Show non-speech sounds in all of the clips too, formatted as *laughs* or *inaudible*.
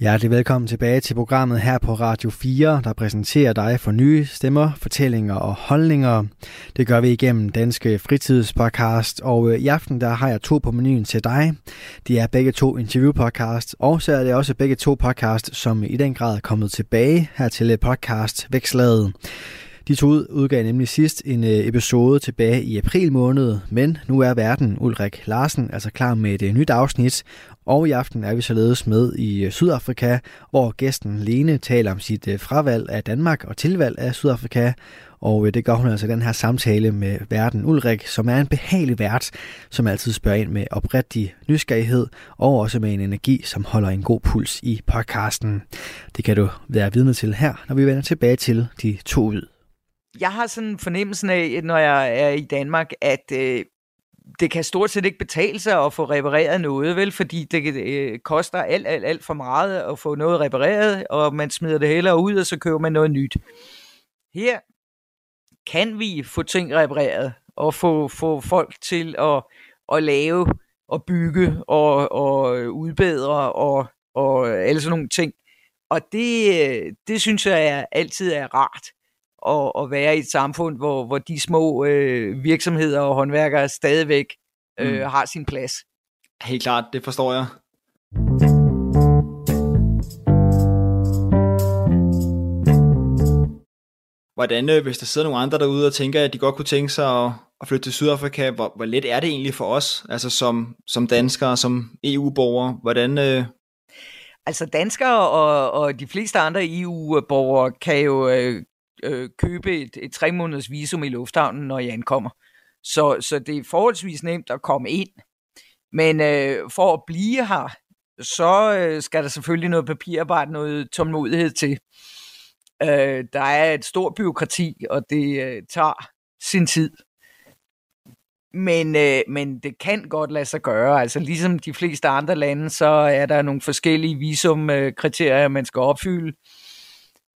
Hjertelig velkommen tilbage til programmet her på Radio 4, der præsenterer dig for nye stemmer, fortællinger og holdninger. Det gør vi igennem Danske Fritidspodcast, og øh, i aften der har jeg to på menuen til dig. De er begge to interviewpodcast, og så er det også begge to podcast, som i den grad er kommet tilbage her til øh, podcast Vækslaget. De to udgav nemlig sidst en øh, episode tilbage i april måned, men nu er verden Ulrik Larsen altså klar med et nyt afsnit, og i aften er vi således med i øh, Sydafrika, hvor gæsten Lene taler om sit øh, fravalg af Danmark og tilvalg af Sydafrika, og øh, det gør hun altså i den her samtale med verden Ulrik, som er en behagelig vært, som altid spørger ind med oprigtig nysgerrighed, og også med en energi, som holder en god puls i podcasten. Det kan du være vidne til her, når vi vender tilbage til de to ud jeg har sådan fornemmelsen af, når jeg er i Danmark, at øh, det kan stort set ikke betale sig at få repareret noget, vel? Fordi det øh, koster alt, alt, alt for meget at få noget repareret, og man smider det hellere ud, og så køber man noget nyt. Her kan vi få ting repareret, og få, få folk til at, at lave og bygge og, og udbedre og, og alle sådan nogle ting. Og det, øh, det synes jeg er, altid er rart at, at være i et samfund, hvor, hvor de små øh, virksomheder og håndværkere stadigvæk øh, mm. har sin plads. Helt klart, det forstår jeg. Hvordan, øh, hvis der sidder nogle andre derude og tænker, at de godt kunne tænke sig at, at flytte til Sydafrika, hvor, hvor let er det egentlig for os, altså som, som danskere, som EU-borgere? Hvordan, øh... Altså danskere og, og de fleste andre EU-borgere kan jo øh, købe et, et tre måneders visum i lufthavnen, når jeg ankommer. Så, så det er forholdsvis nemt at komme ind. Men øh, for at blive her, så øh, skal der selvfølgelig noget papirarbejde, noget tålmodighed til. Øh, der er et stort byråkrati, og det øh, tager sin tid. Men, øh, men det kan godt lade sig gøre. Altså ligesom de fleste andre lande, så er der nogle forskellige visumkriterier, man skal opfylde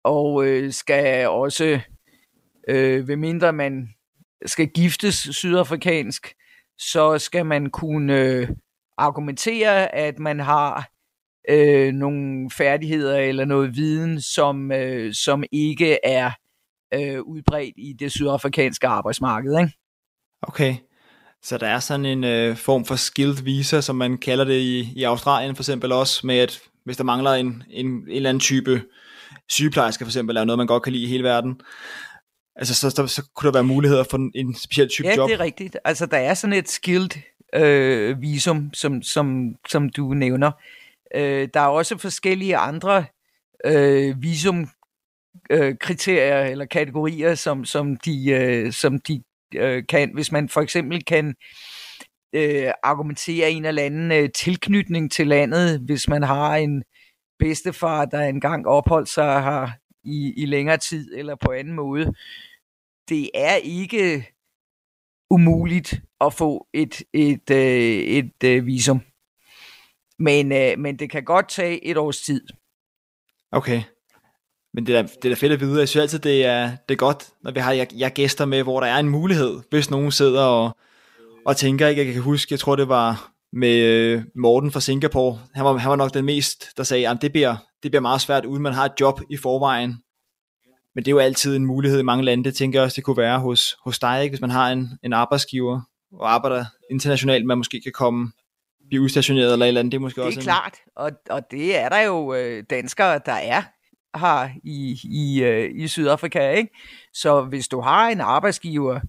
og øh, skal også, øh, ved mindre man skal giftes sydafrikansk, så skal man kunne øh, argumentere, at man har øh, nogle færdigheder eller noget viden, som, øh, som ikke er øh, udbredt i det sydafrikanske arbejdsmarked. Ikke? Okay, så der er sådan en øh, form for skilled visa, som man kalder det i, i Australien for eksempel også, med at hvis der mangler en, en, en eller anden type sygeplejersker for eksempel er noget, man godt kan lide i hele verden. Altså, så, så, så kunne der være muligheder for en, speciel type ja, job. Ja, det er rigtigt. Altså, der er sådan et skilled øh, visum, som, som, som du nævner. Øh, der er også forskellige andre øh, visum øh, kriterier eller kategorier, som, som de, øh, som de øh, kan. Hvis man for eksempel kan øh, argumentere en eller anden øh, tilknytning til landet, hvis man har en bedstefar, der engang opholdt sig her i, i længere tid, eller på anden måde. Det er ikke umuligt at få et, et, øh, et, et visum. Men, øh, men det kan godt tage et års tid. Okay. Men det er, det er da fedt at vide. Jeg synes altid, det er, det er godt, når vi har jeg, jeg gæster med, hvor der er en mulighed, hvis nogen sidder og, og tænker, ikke, jeg kan huske, jeg tror det var med øh, Morten fra Singapore. Han var, han var nok den mest, der sagde, at det bliver, det bliver meget svært, uden man har et job i forvejen. Men det er jo altid en mulighed i mange lande. Det tænker jeg også, det kunne være hos, hos dig, ikke? hvis man har en, en arbejdsgiver og arbejder internationalt, man måske kan komme blive udstationeret eller et eller andet. Det er måske det er også klart, en... og, og det er der jo øh, danskere, der er her i, i, øh, i Sydafrika. Ikke? Så hvis du har en arbejdsgiver,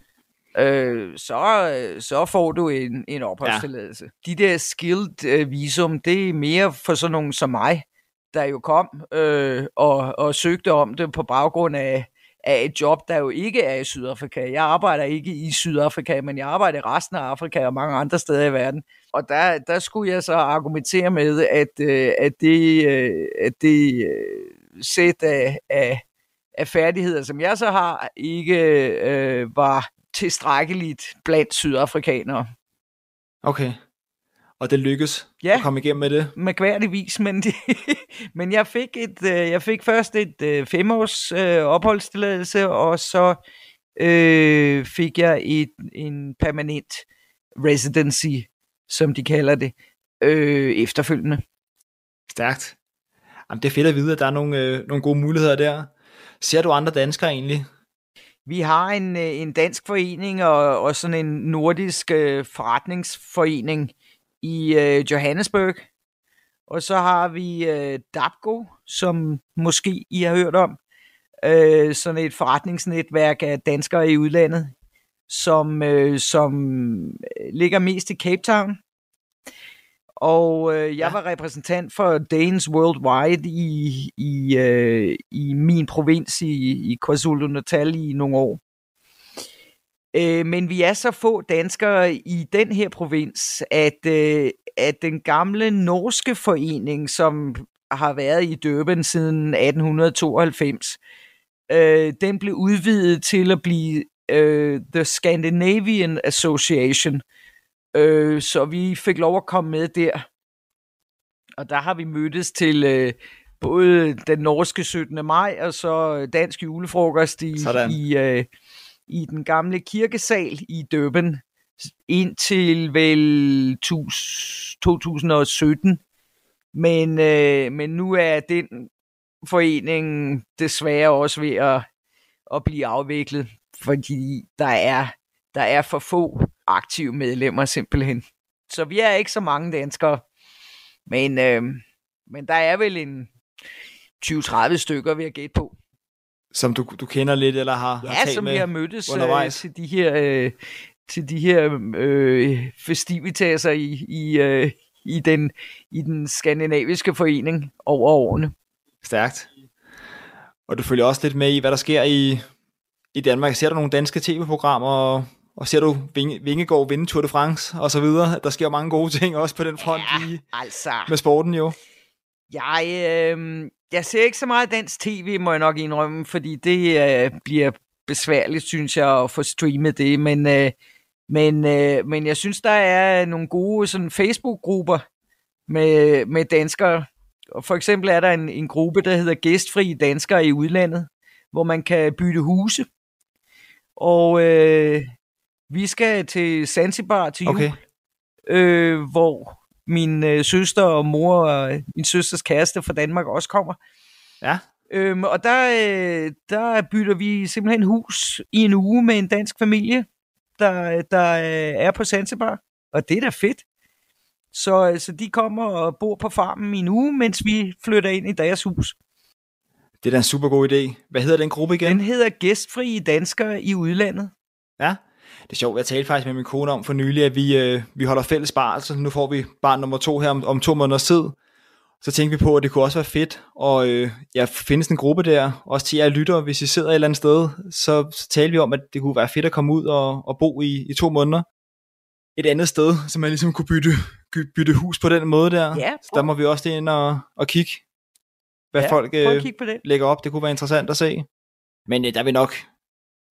øh, så, så får du en, en opholdstilladelse. Ja. De der skilled øh, visum, det er mere for sådan nogen som mig, der jo kom øh, og, og søgte om det på baggrund af, af et job, der jo ikke er i Sydafrika. Jeg arbejder ikke i Sydafrika, men jeg arbejder i resten af Afrika og mange andre steder i verden. Og der, der skulle jeg så argumentere med, at, øh, at det, øh, at det øh, sæt af, af, af færdigheder, som jeg så har, ikke øh, var tilstrækkeligt blandt sydafrikanere. Okay. og det lykkedes Ja. at komme igennem med det. mærkværdigvis, men, det, *laughs* men jeg fik et, øh, jeg fik først et øh, femårs øh, opholdstilladelse, og så øh, fik jeg et, en permanent residency, som de kalder det, øh, efterfølgende. Stærkt. Jamen, det er fedt at vide, at der er nogle, øh, nogle gode muligheder der. Ser du andre danskere egentlig? Vi har en, øh, en dansk forening og, og sådan en nordisk øh, forretningsforening i øh, Johannesburg. Og så har vi øh, DAPGO, som måske I har hørt om. Øh, sådan et forretningsnetværk af danskere i udlandet, som, øh, som øh, ligger mest i Cape Town. Og øh, jeg Ja. var repræsentant for Danes Worldwide i, i, øh, i min provins i, i KwaZulu-Natal i nogle år. Øh, men vi er så få danskere i den her provins, at, øh, at den gamle norske forening, som har været i Durban siden 1892, øh, den blev udvidet til at blive øh, The Scandinavian Association. Øh, så vi fik lov at komme med der. Og der har vi mødtes til øh, både den norske 17. maj og så dansk julefrokost i, Sådan. i, øh, i den gamle kirkesal i Durban indtil vel tus- 2017. Men, øh, men nu er den forening desværre også ved at, at blive afviklet, fordi der er, der er for få aktive medlemmer simpelthen. Så vi er ikke så mange danskere, men, øh, men der er vel en 20-30 stykker, vil jeg gætte på. Som du, du kender lidt, eller har, har Ja, talt som med vi har mødtes øh, undervejs? til de her, øh, til de her øh, festivitaser i, i, øh, i, den, i den skandinaviske forening over årene. Stærkt. Og du følger også lidt med i, hvad der sker i, i Danmark. Ser du nogle danske tv-programmer, og, ser du Vinge, Vingegaard vinde Tour de France, og så videre? Der sker mange gode ting også på den front Ja. i, Altså, med sporten jo. jeg, øh, jeg ser ikke så meget dansk tv, må jeg nok indrømme, fordi det øh, bliver besværligt, synes jeg, at få streamet det. Men, øh, men, øh, men jeg synes, der er nogle gode sådan, Facebook-grupper med, med danskere. Og for eksempel er der en, en gruppe, der hedder Gæstfri Danskere i udlandet, hvor man kan bytte huse. Og øh, vi skal til Zanzibar til jul Okay. øh, hvor min øh, søster og mor og øh, min søsters kæreste fra Danmark også kommer. Ja. Øhm, og der, øh, der bytter vi simpelthen hus i en uge med en dansk familie, der, der øh, er på Zanzibar. Og det er da fedt. Så, øh, så de kommer og bor på farmen i en uge, mens vi flytter ind i deres hus. Det er da en super god idé. Hvad hedder den gruppe igen? Den hedder Gæstfri Danskere i udlandet. Ja, det er sjovt. Jeg talte faktisk med min kone om for nylig, at vi, øh, vi holder fælles barsel. Nu får vi barn nummer to her om, om to måneder tid. Så tænkte vi på, at det kunne også være fedt. Og øh, ja, findes en gruppe der, også til jer lytter, hvis I sidder et eller andet sted, så, så talte vi om, at det kunne være fedt at komme ud og, og bo i, i to måneder. Et andet sted, så man ligesom kunne bytte, bytte hus på den måde der. Ja, så der må vi også ind og, og kigge, hvad ja, folk øh, kigge lægger op. Det kunne være interessant at se. Men øh, der er vi nok,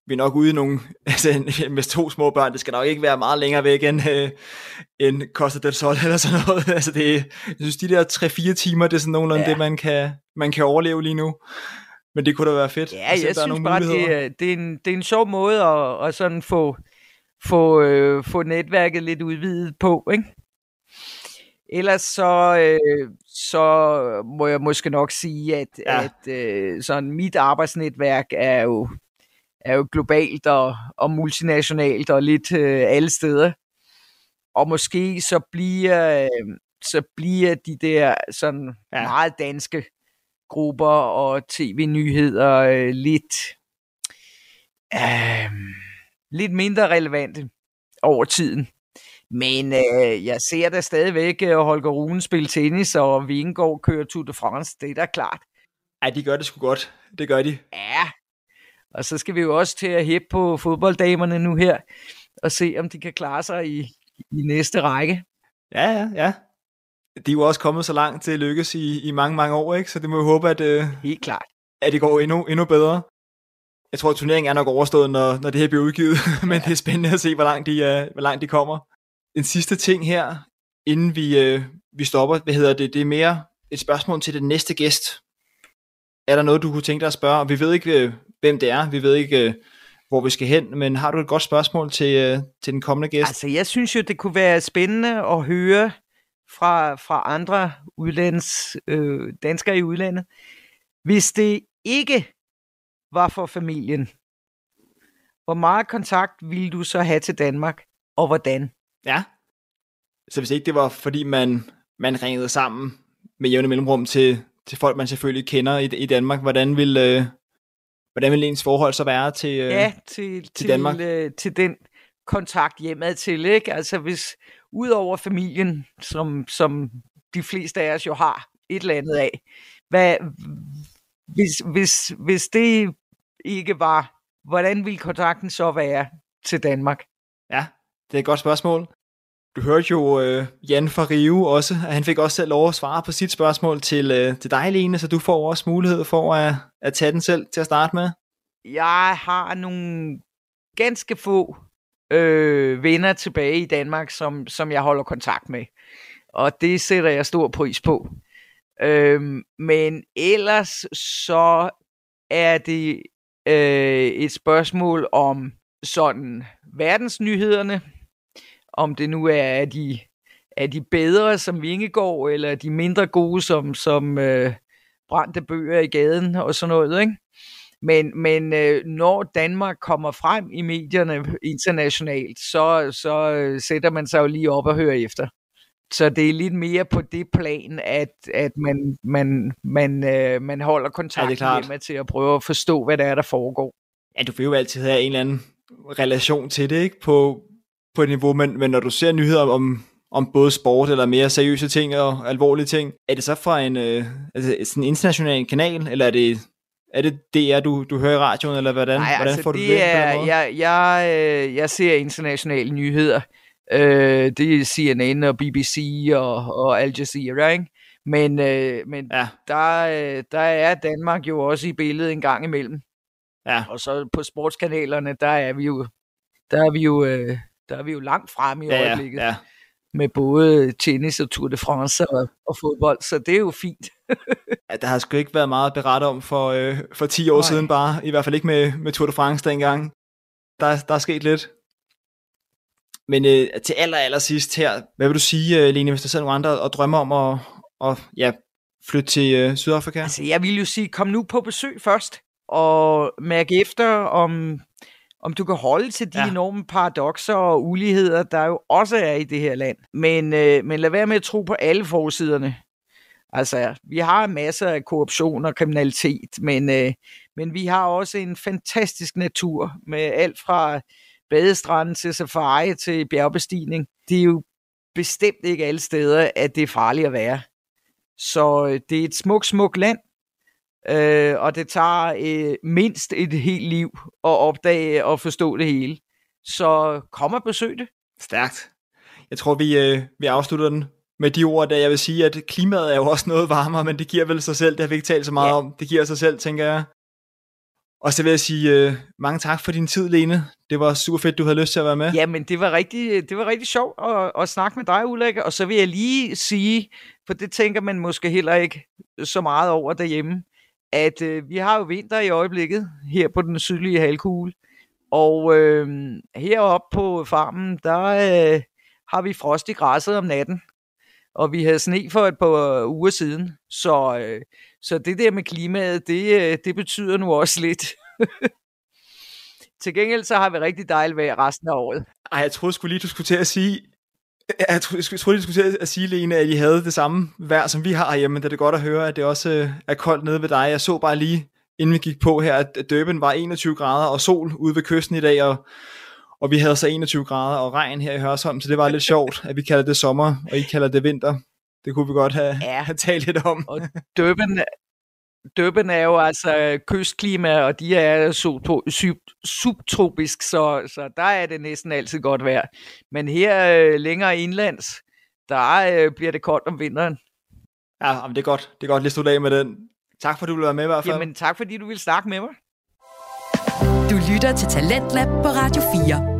vi er nok ude i nogle, *laughs* altså med to små børn, det skal nok ikke være meget længere væk end, øh, end Costa del Sol eller sådan noget. *laughs* Altså det, jeg synes, de der 3-4 timer, det er sådan nogenlunde Ja. det, man kan, man kan overleve lige nu. Men det kunne da være fedt. Ja, se, jeg der er synes bare, det, er- det, er en, det er en sjov måde at, at sådan få, få, øh, få netværket lidt udvidet på, ikke? Ellers så, øh, så må jeg måske nok sige, at, ja. at øh, sådan mit arbejdsnetværk er jo, er jo globalt og, og multinationalt og lidt øh, alle steder. Og måske så bliver, øh, så bliver de der sådan Ja. meget danske grupper og tv-nyheder øh, lidt, øh, lidt mindre relevante over tiden. Men øh, jeg ser da stadigvæk øh, Holger Rune spille tennis, og Vingegaard køre Tour de France. Det er da klart. Ej, de gør det sgu godt. Det gør de. Ja. Og så skal vi jo også til at hæppe på fodbolddamerne nu her, og se, om de kan klare sig i, i næste række. Ja, ja, ja. De er jo også kommet så langt til at lykkes i, i mange, mange år, ikke? Så det må vi håbe, at, øh, Helt klart. at det går endnu, endnu bedre. Jeg tror, at turneringen er nok overstået, når, når det her bliver udgivet, *laughs* men det er spændende at se, hvor langt de, uh, hvor langt de kommer. En sidste ting her, inden vi, øh, vi stopper. Hvad hedder det? Det er mere et spørgsmål til den næste gæst. Er der noget, du kunne tænke dig at spørge? Vi ved ikke, øh, hvem det er. Vi ved ikke, øh, hvor vi skal hen. Men har du et godt spørgsmål til, øh, til den kommende gæst? Altså, jeg synes jo, det kunne være spændende at høre fra, fra andre udlands, øh, danskere i udlandet. Hvis det ikke var for familien, hvor meget kontakt ville du så have til Danmark, og hvordan? Ja. Så hvis ikke det var, fordi man, man ringede sammen med jævne mellemrum til, til folk, man selvfølgelig kender i, i Danmark, hvordan vil, øh, hvordan vil ens forhold så være til, øh, ja, til, til, til Danmark? Til, øh, til den kontakt hjemad til, ikke? Altså hvis, ud over familien, som, som de fleste af os jo har et eller andet af, hvad, hvis, hvis, hvis det ikke var, hvordan ville kontakten så være til Danmark? Ja, det er et godt spørgsmål. Du hørte jo øh, Jan fra Rio også, at han fik også selv lov at svare på sit spørgsmål til, øh, til dig, Lene, så du får også mulighed for at, at tage den selv til at starte med. Jeg har nogle ganske få øh, venner tilbage i Danmark, som, som jeg holder kontakt med. Og det sætter jeg stor pris på. Øh, men ellers så er det øh, et spørgsmål om sådan verdensnyhederne, om det nu er de, er de bedre som Vingegaard, eller de mindre gode som, som øh, brændte bøger i gaden og sådan noget, ikke? Men, men øh, når Danmark kommer frem i medierne internationalt, så, så øh, sætter man sig jo lige op og hører efter. Så det er lidt mere på det plan, at, at man, man, man, øh, man holder kontakt Ja, med til at prøve at forstå, hvad der er, der foregår. Ja, du vil jo altid have en eller anden relation til det, ikke? På, på et niveau, men, men når du ser nyheder om, om både sport eller mere seriøse ting og alvorlige ting, er det så fra en, øh, altså sådan en international kanal, eller er det, er det DR, du, du hører i radioen, eller hvordan, Nej, hvordan altså får du det det? er, jeg, jeg, øh, jeg ser internationale nyheder. Øh, det er CNN og BBC og, og Al Jazeera, ikke? Men, øh, men Ja, der, øh, der er Danmark jo også i billedet en gang imellem. ja. Og så på sportskanalerne, der er vi jo, der er vi jo, øh, der er vi jo langt frem i Ja, øjeblikket. ja. Med både tennis og Tour de France og, og fodbold, så det er jo fint. *laughs* ja. Der har sgu ikke været meget beret om for, øh, for 10 år Nej. siden bare, i hvert fald ikke med, med Tour de France dengang. Der, der er sket lidt. Men øh, til aller, aller sidst her, hvad vil du sige, øh, Lene, hvis der sidder nogle andre og drømmer om at, at ja, flytte til øh, Sydafrika? Altså, jeg vil jo sige, kom nu på besøg først, og mærke efter, om, om du kan holde til de Ja. enorme paradoxer og uligheder, der jo også er i det her land. Men, øh, men lad være med at tro på alle forsiderne. Altså, vi har masser af korruption og kriminalitet, men, øh, men vi har også en fantastisk natur med alt fra badestranden til safari til bjergbestigning. Det er jo bestemt ikke alle steder, at det er farligt at være. Så øh, det er et smukt, smukt land, øh, og det tager øh, mindst et helt liv at opdage og forstå det hele. Så kom og besøg det. Stærkt. Jeg tror, vi, øh, vi afslutter den med de ord, der jeg vil sige, at klimaet er jo også noget varmere, men det giver vel sig selv, det har vi ikke talt så meget ja. Ja. om. Det giver sig selv, tænker jeg. Og så vil jeg sige øh, mange tak for din tid, Lene. Det var super fedt, du havde lyst til at være med. Jamen, det var rigtig, det var rigtig sjovt at, at snakke med dig, Ulrik. Og så vil jeg lige sige, for det tænker man måske heller ikke så meget over derhjemme, at øh, vi har jo vinter i øjeblikket her på den sydlige halvkugle. Og øh, heroppe på farmen, der øh, har vi frost i græsset om natten. Og vi havde sne for et par øh, uger siden. Så, øh, så det der med klimaet, det, øh, det betyder nu også lidt. *laughs* Til gengæld så har vi rigtig dejligt vejr resten af året. Ej, jeg troede sgu lige, du skulle til at sige... Jeg troede, jeg skulle til at sige, Lene, at I havde det samme vejr, som vi har hjemme. Det er det godt at høre, at det også øh, er koldt nede ved dig. Jeg så bare lige, inden vi gik på her, at Durban var 21 grader og sol ude ved kysten i dag, og, og vi havde så 21 grader og regn her i Hørsholm, så det var lidt sjovt, at vi kalder det sommer, og I kalder det vinter. Det kunne vi godt have, Ja. have *laughs* talt lidt om. Og Durban, Durban er jo altså kystklima, og de er subtro- sub- subtropisk, så, så der er det næsten altid godt vejr. Men her øh, længere indlands, der øh, bliver det koldt om vinteren. Ja, men det er godt. Det er godt lige slutte af med den. Tak for, at du ville være med i hvert fald. Jamen tak, fordi du ville snakke med mig. Du lytter til Talentlab på Radio 4.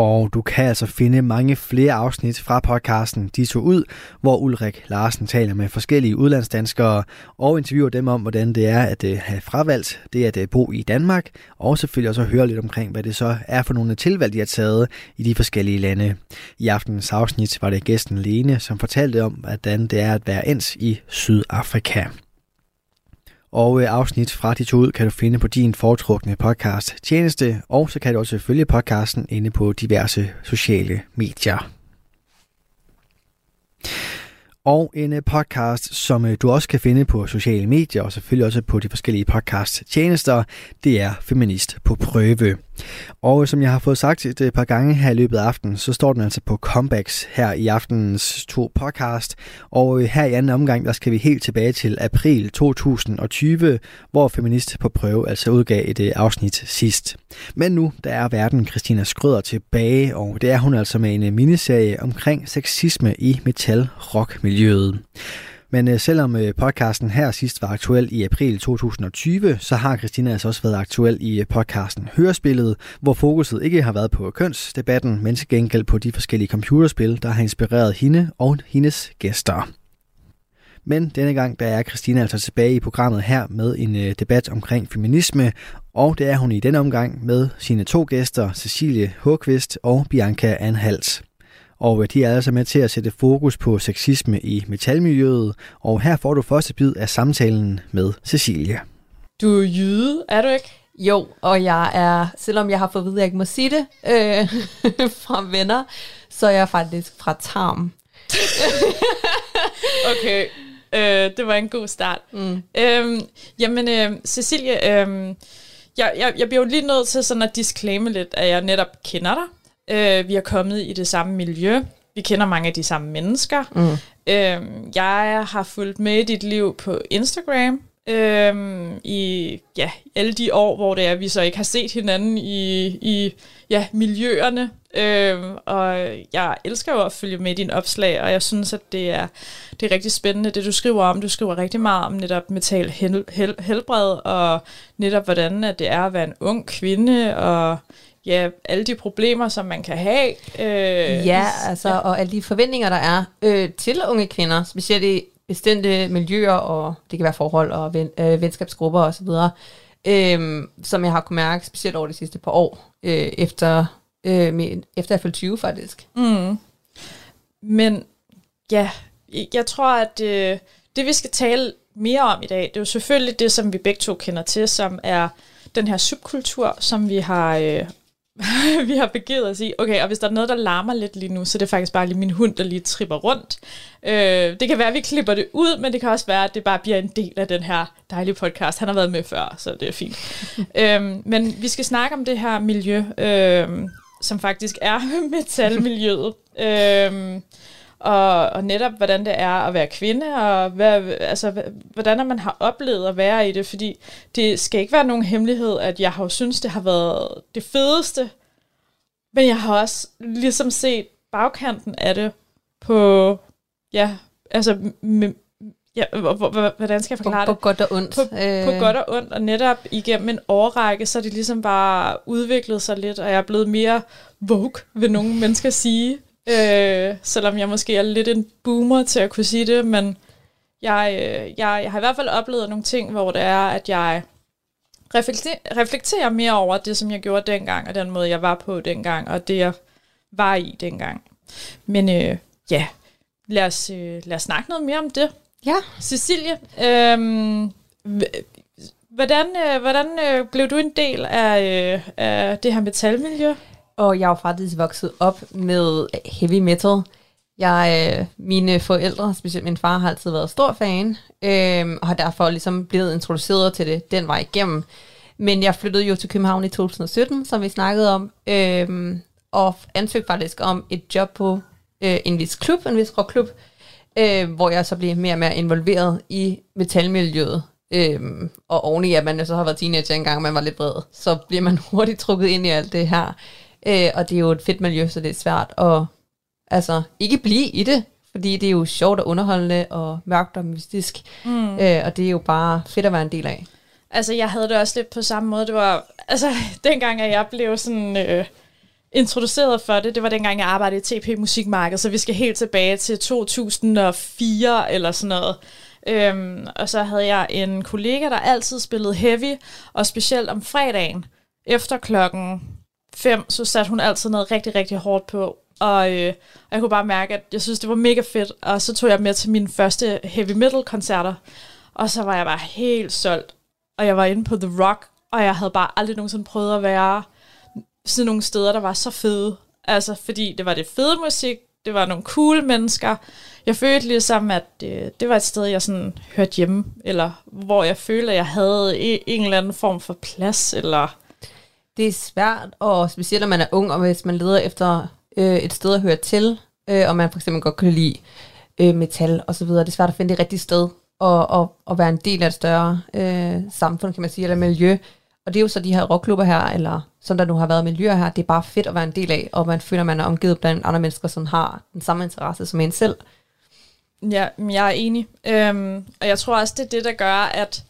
Og du kan altså finde mange flere afsnit fra podcasten De tog ud, hvor Ulrik Larsen taler med forskellige udlandsdanskere og interviewer dem om, hvordan det er at øh, have fravalgt det at øh, bo i Danmark, og selvfølgelig også høre lidt omkring, hvad det så er for nogle tilvalg, de har taget i de forskellige lande. I aftenens afsnit var det gæsten Lene, som fortalte om, hvordan det er at være ens i Sydafrika. Og øh, afsnit fra de to ud kan du finde på din foretrukne podcast tjeneste, og så kan du også følge podcasten inde på diverse sociale medier. Og en øh, podcast, som øh, du også kan finde på sociale medier, og selvfølgelig også på de forskellige podcast tjenester, det er Feminist på prøve. Og som jeg har fået sagt et øh, par gange her i løbet af aftenen, så står den altså på comebacks her i aftenens to podcast. Og øh, her i anden omgang, der skal vi helt tilbage til april 2020, hvor Feminist på prøve altså udgav et øh, afsnit sidst. Men nu, der er verden Christina Skrøder tilbage, og det er hun altså med en miniserie omkring sexisme i metal-rock-miljøet. Men øh, selvom øh, podcasten her sidst var aktuel i april 2020, så har Christina altså også været aktuel i øh, podcasten Hørespillet, hvor fokuset ikke har været på kønsdebatten, men til gengæld på de forskellige computerspil, der har inspireret hende og hendes gæster. Men denne gang der er Christina altså tilbage i programmet her med en øh, debat omkring feminisme, og det er hun i denne omgang med sine to gæster, Cecilie Håkvist og Bianca Anhalt. Og de er altså med til at sætte fokus på sexisme i metalmiljøet, og her får du første bid af samtalen med Cecilie. Du er jyde, er du ikke? Jo, og jeg er, selvom jeg har fået at vide, at jeg ikke må sige det øh, *laughs* fra venner, så er jeg faktisk fra Tarm. *laughs* okay, øh, det var en god start. Mm. Øhm, jamen, øh, Cecilie, øh, jeg, jeg, jeg bliver jo lige nødt til sådan at disclaime lidt, at jeg netop kender dig. Øh, vi er kommet i det samme miljø. Vi kender mange af de samme mennesker. Mm. Øh, jeg har fulgt med i dit liv på Instagram øh, i ja, alle de år, hvor det er, vi så ikke har set hinanden i, i ja, miljøerne. Øh, og jeg elsker jo at følge med i dine opslag, og jeg synes, at det er, det er rigtig spændende, det du skriver om. Du skriver rigtig meget om netop metal hel, hel, helbred, og netop hvordan at det er at være en ung kvinde, og ja, alle de problemer, som man kan have. Øh, ja, altså, ja. og alle de forventninger, der er øh, til unge kvinder, specielt i bestemte miljøer, og det kan være forhold og ven, øh, venskabsgrupper osv., øh, som jeg har kunnet mærke, specielt over de sidste par år, øh, efter, øh, med, efter jeg fyldte 20 faktisk. Mm. Men ja, jeg tror, at øh, det vi skal tale mere om i dag, det er jo selvfølgelig det, som vi begge to kender til, som er den her subkultur, som vi har øh, *laughs* vi har begivet os i. Okay, og hvis der er noget, der larmer lidt lige nu, så det er faktisk bare lige min hund, der lige tripper rundt. Øh, det kan være, at vi klipper det ud, men det kan også være, at det bare bliver en del af den her dejlige podcast. Han har været med før, så det er fint. *laughs* øh, men vi skal snakke om det her miljø, øh, som faktisk er *laughs* metalmiljøet. øh, og, og netop hvordan det er at være kvinde, og hvad, altså, hvordan man har oplevet at være i det, fordi det skal ikke være nogen hemmelighed, at jeg har jo synes, det har været det fedeste, men jeg har også ligesom set bagkanten af det på, ja, altså, med, ja, hvordan skal jeg forklare på, det? På godt og ondt. På, øh. på godt og ondt, og netop igennem en årrække, så er det ligesom bare udviklet sig lidt, og jeg er blevet mere vogue, vil nogle mennesker sige. Øh, selvom jeg måske er lidt en boomer til at kunne sige det, men jeg, øh, jeg, jeg har i hvert fald oplevet nogle ting, hvor det er, at jeg reflekterer, reflekterer mere over det, som jeg gjorde dengang, og den måde, jeg var på dengang, og det, jeg var i dengang. Men øh, ja, lad os, øh, lad os snakke noget mere om det. Ja. Cecilie, øh, hvordan, øh, hvordan øh, blev du en del af, øh, af det her metalmiljø? Og jeg er jo faktisk vokset op med heavy metal. Jeg, øh, mine forældre, specielt min far, har altid været stor fan, øh, og har derfor ligesom blevet introduceret til det den vej igennem. Men jeg flyttede jo til København i 2017, som vi snakkede om, øh, og ansøgte faktisk om et job på øh, en vis klub, en vis rockklub, øh, hvor jeg så blev mere og mere involveret i metalmiljøet. Øhm, og oveni, at man så har været teenager engang, man var lidt bred, så bliver man *laughs* hurtigt trukket ind i alt det her. Øh, og det er jo et fedt miljø, så det er svært at altså, ikke blive i det, fordi det er jo sjovt og underholdende og mørkt og mystisk. Mm. Øh, og det er jo bare fedt at være en del af. Altså, jeg havde det også lidt på samme måde. Det var, altså, *laughs* dengang at jeg blev sådan... Øh, introduceret for det, det var dengang, jeg arbejdede i TP Musikmarked, så vi skal helt tilbage til 2004 eller sådan noget. Øhm, og så havde jeg en kollega, der altid spillede heavy, og specielt om fredagen, efter klokken fem, så satte hun altid noget rigtig, rigtig hårdt på. Og, øh, og jeg kunne bare mærke, at jeg synes, det var mega fedt. Og så tog jeg med til mine første heavy metal koncerter. Og så var jeg bare helt solgt. Og jeg var inde på The Rock, og jeg havde bare aldrig nogensinde prøvet at være sådan nogle steder, der var så fede. Altså, fordi det var det fede musik, det var nogle cool mennesker. Jeg følte ligesom, at det, det var et sted, jeg sådan hørte hjemme, eller hvor jeg følte, at jeg havde en eller anden form for plads, eller... Det er svært, og specielt når man er ung, og hvis man leder efter øh, et sted at høre til, øh, og man for eksempel godt kan lide øh, metal og så videre, det er svært at finde det rigtige sted, og, og, og være en del af et større øh, samfund, kan man sige, eller miljø. Og det er jo så de her rockklubber her, eller som der nu har været miljøer her, det er bare fedt at være en del af, og man føler, man er omgivet blandt andre mennesker, som har den samme interesse som en selv. Ja, jeg er enig. Øhm, og jeg tror også, det er det, der gør, at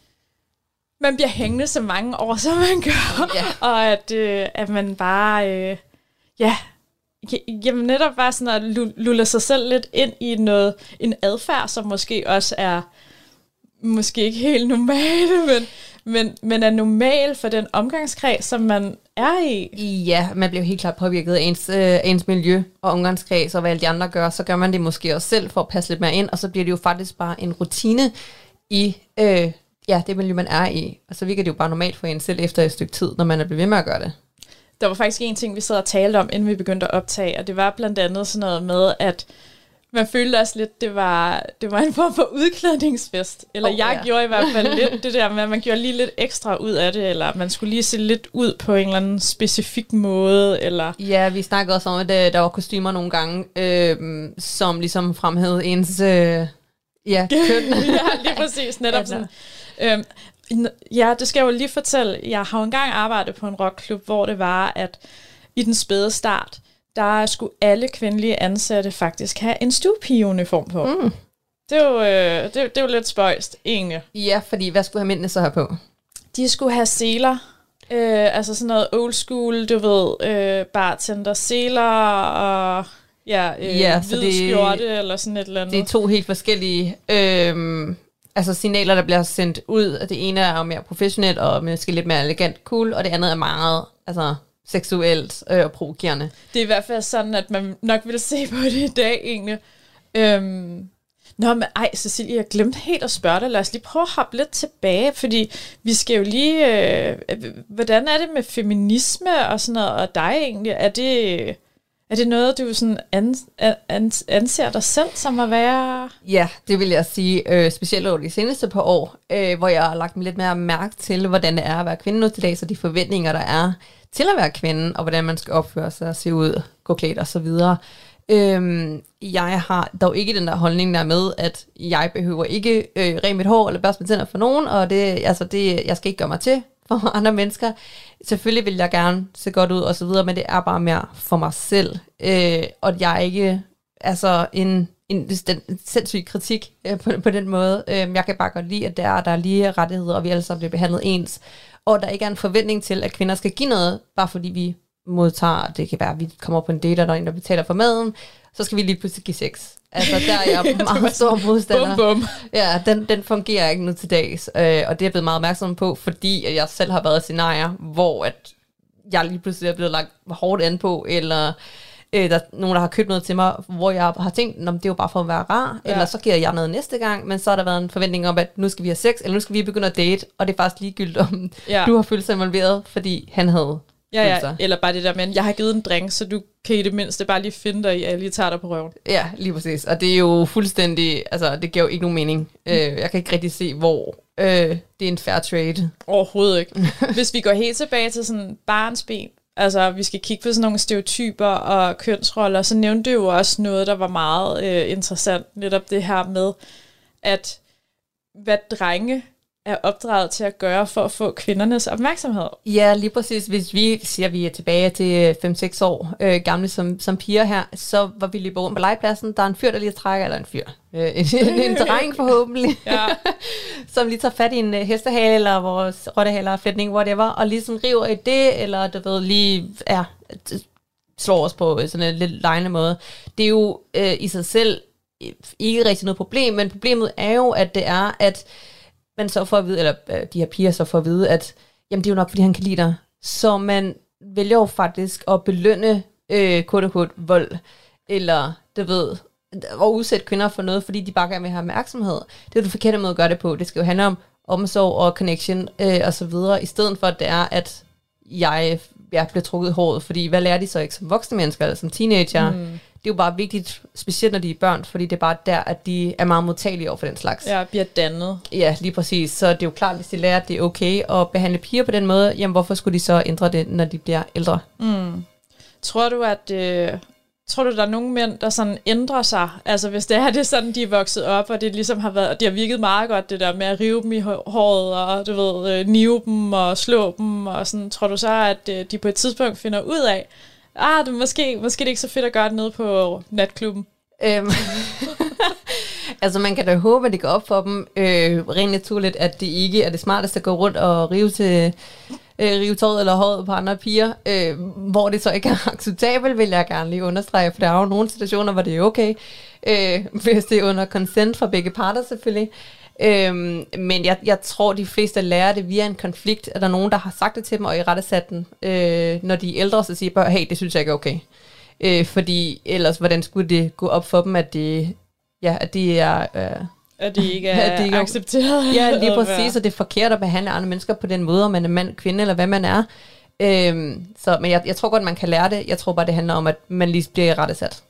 man bliver hængende så mange år, som man gør. Ja. *laughs* og at, øh, at man bare, øh, ja, jamen netop bare sådan at lulle sig selv lidt ind i noget, en adfærd, som måske også er, måske ikke helt normale, *laughs* men, men, men er normal for den omgangskreds, som man er i. Ja, man bliver helt klart påvirket af ens, øh, ens miljø og omgangskreds, og hvad alle de andre gør, så gør man det måske også selv for at passe lidt mere ind, og så bliver det jo faktisk bare en rutine i øh, ja, det miljø, man er i. Og så virker det jo bare normalt for en selv efter et stykke tid, når man er blevet ved med at gøre det. Der var faktisk en ting, vi sad og talte om, inden vi begyndte at optage, og det var blandt andet sådan noget med, at man følte også lidt, det var, det var en form for udklædningsfest. Eller oh, jeg ja. gjorde i hvert fald *laughs* lidt det der med, at man gjorde lige lidt ekstra ud af det, eller man skulle lige se lidt ud på en eller anden specifik måde. Eller ja, vi snakkede også om, at øh, der var kostymer nogle gange, øh, som ligesom fremhævede ens øh, ja, køn. *laughs* ja, lige præcis. Netop *laughs* sådan. Øhm, ja, det skal jeg jo lige fortælle. Jeg har jo engang arbejdet på en rockklub, hvor det var, at i den spæde start, der skulle alle kvindelige ansatte faktisk have en stuepigeuniform på. Mm. Det, er jo, øh, det, det er jo lidt spøjst, egentlig. Ja, fordi hvad skulle have mændene så have på? De skulle have seler. Øh, altså sådan noget old school, du ved, øh, bartender seler og ja, øh, ja hvid det, skjorte eller sådan et eller andet. Det er to helt forskellige øh, altså signaler, der bliver sendt ud. Det ene er jo mere professionelt og måske lidt mere elegant cool, og det andet er meget altså, seksuelt øh, og provokerende. Det er i hvert fald sådan, at man nok vil se på det i dag egentlig. Øhm, Nå, men ej, Cecilie, jeg glemte helt at spørge dig. Lad os lige prøve at hoppe lidt tilbage, fordi vi skal jo lige... Øh, hvordan er det med feminisme og sådan noget, og dig egentlig? Er det... Er det noget, du sådan anser dig selv som at være? Ja, det vil jeg sige, øh, specielt over de seneste par år, øh, hvor jeg har lagt mig lidt mere mærke til, hvordan det er at være kvinde nu til dag, så de forventninger, der er til at være kvinde, og hvordan man skal opføre sig, se ud, gå klædt og så videre. Øhm, jeg har dog ikke den der holdning der med, at jeg behøver ikke øh, rent mit hår eller børste mit tænder for nogen, og det, altså det, jeg skal ikke gøre mig til for *laughs* andre mennesker. Selvfølgelig vil jeg gerne se godt ud og så videre, men det er bare mere for mig selv. Øh, og jeg er ikke altså en, en, en, en sindssyg kritik øh, på, på den måde. Øh, jeg kan bare godt lide, at der er, der er lige rettigheder, og vi alle sammen bliver behandlet ens. Og der ikke er en forventning til, at kvinder skal give noget, bare fordi vi modtager, det kan være, at vi kommer på en date, og der er en, der betaler for maden, så skal vi lige pludselig give sex. Altså, der er jeg *laughs* meget stor modstander. Bum, bum. Ja, den, den fungerer ikke nu til dags. Øh, og det er jeg blevet meget opmærksom på, fordi at jeg selv har været i scenarier, hvor at jeg lige pludselig er blevet lagt hårdt an på, eller øh, der er nogen, der har købt noget til mig, hvor jeg har tænkt, det er jo bare for at være rar, ja. eller så giver jeg noget næste gang, men så har der været en forventning om, at nu skal vi have sex, eller nu skal vi begynde at date, og det er faktisk ligegyldigt, om ja. du har følt sig involveret, fordi han havde Ja, ja, eller bare det der med, jeg har givet en drink, så du kan i det mindste bare lige finde dig i, at jeg lige tager dig på røven. Ja, lige præcis. Og det er jo fuldstændig, altså det giver jo ikke nogen mening. Mm. Øh, jeg kan ikke rigtig se, hvor øh, det er en fair trade. Overhovedet ikke. *laughs* Hvis vi går helt tilbage til sådan barnsben, altså vi skal kigge på sådan nogle stereotyper og kønsroller, så nævnte du jo også noget, der var meget øh, interessant, netop det her med, at hvad drenge er opdraget til at gøre for at få kvindernes opmærksomhed. Ja, lige præcis. Hvis vi siger, vi er tilbage til 5-6 år øh, gamle som, som piger her, så var vi lige rundt på legepladsen. Der er en fyr, der lige trækker, eller en fyr, øh, en, *laughs* en dreng forhåbentlig, ja. *laughs* som lige tager fat i en uh, hestehale, eller vores rottehale, flætning, whatever, og lige sådan river i det, eller du ved, lige ja, slår os på sådan en lidt lejende måde. Det er jo øh, i sig selv ikke rigtig noget problem, men problemet er jo, at det er, at man så får at vide, eller øh, de her piger så får at vide, at jamen, det er jo nok, fordi han kan lide dig. Så man vælger jo faktisk at belønne øh, quote vold, eller, du ved, at udsætte kvinder for noget, fordi de bare gerne vil have opmærksomhed. Det er jo den forkerte måde at gøre det på. Det skal jo handle om omsorg og connection øh, og så videre, i stedet for at det er, at jeg, jeg bliver trukket i håret, fordi hvad lærer de så ikke som voksne mennesker, eller som teenager? Mm det er jo bare vigtigt, specielt når de er børn, fordi det er bare der, at de er meget modtagelige over for den slags. Ja, bliver dannet. Ja, lige præcis. Så det er jo klart, hvis de lærer, at det er okay at behandle piger på den måde, jamen hvorfor skulle de så ændre det, når de bliver ældre? Mm. Tror du, at... Øh, tror du, der er nogle mænd, der sådan ændrer sig? Altså hvis det er det sådan, de er vokset op, og det ligesom har været, det har virket meget godt, det der med at rive dem i håret, og du ved, øh, nive dem og slå dem, og sådan, tror du så, at øh, de på et tidspunkt finder ud af, ah, det måske, måske det er ikke så fedt at gøre det nede på natklubben. Øhm. *laughs* altså man kan da håbe, at det går op for dem øh, rent naturligt, at det ikke er det smarteste at gå rundt og rive til øh, rive tåret eller håret på andre piger. Øh, hvor det så ikke er acceptabelt, vil jeg gerne lige understrege, for der er jo nogle situationer, hvor det er okay, øh, hvis det er under consent fra begge parter selvfølgelig. Øhm, men jeg, jeg tror, de fleste lærer det via en konflikt. Er der nogen, der har sagt det til dem, og i rette sat den, øh, når de er ældre, så siger bare, hey, det synes jeg ikke er okay. Øh, fordi ellers, hvordan skulle det gå op for dem, at det, ja, at de er... Øh, at de ikke er, *laughs* at de ikke er accepteret. Ja, lige *laughs* præcis, og det er forkert at behandle andre mennesker på den måde, om man er mand, kvinde eller hvad man er. Øhm, så, men jeg, jeg tror godt, man kan lære det. Jeg tror bare, det handler om, at man lige bliver rettesat.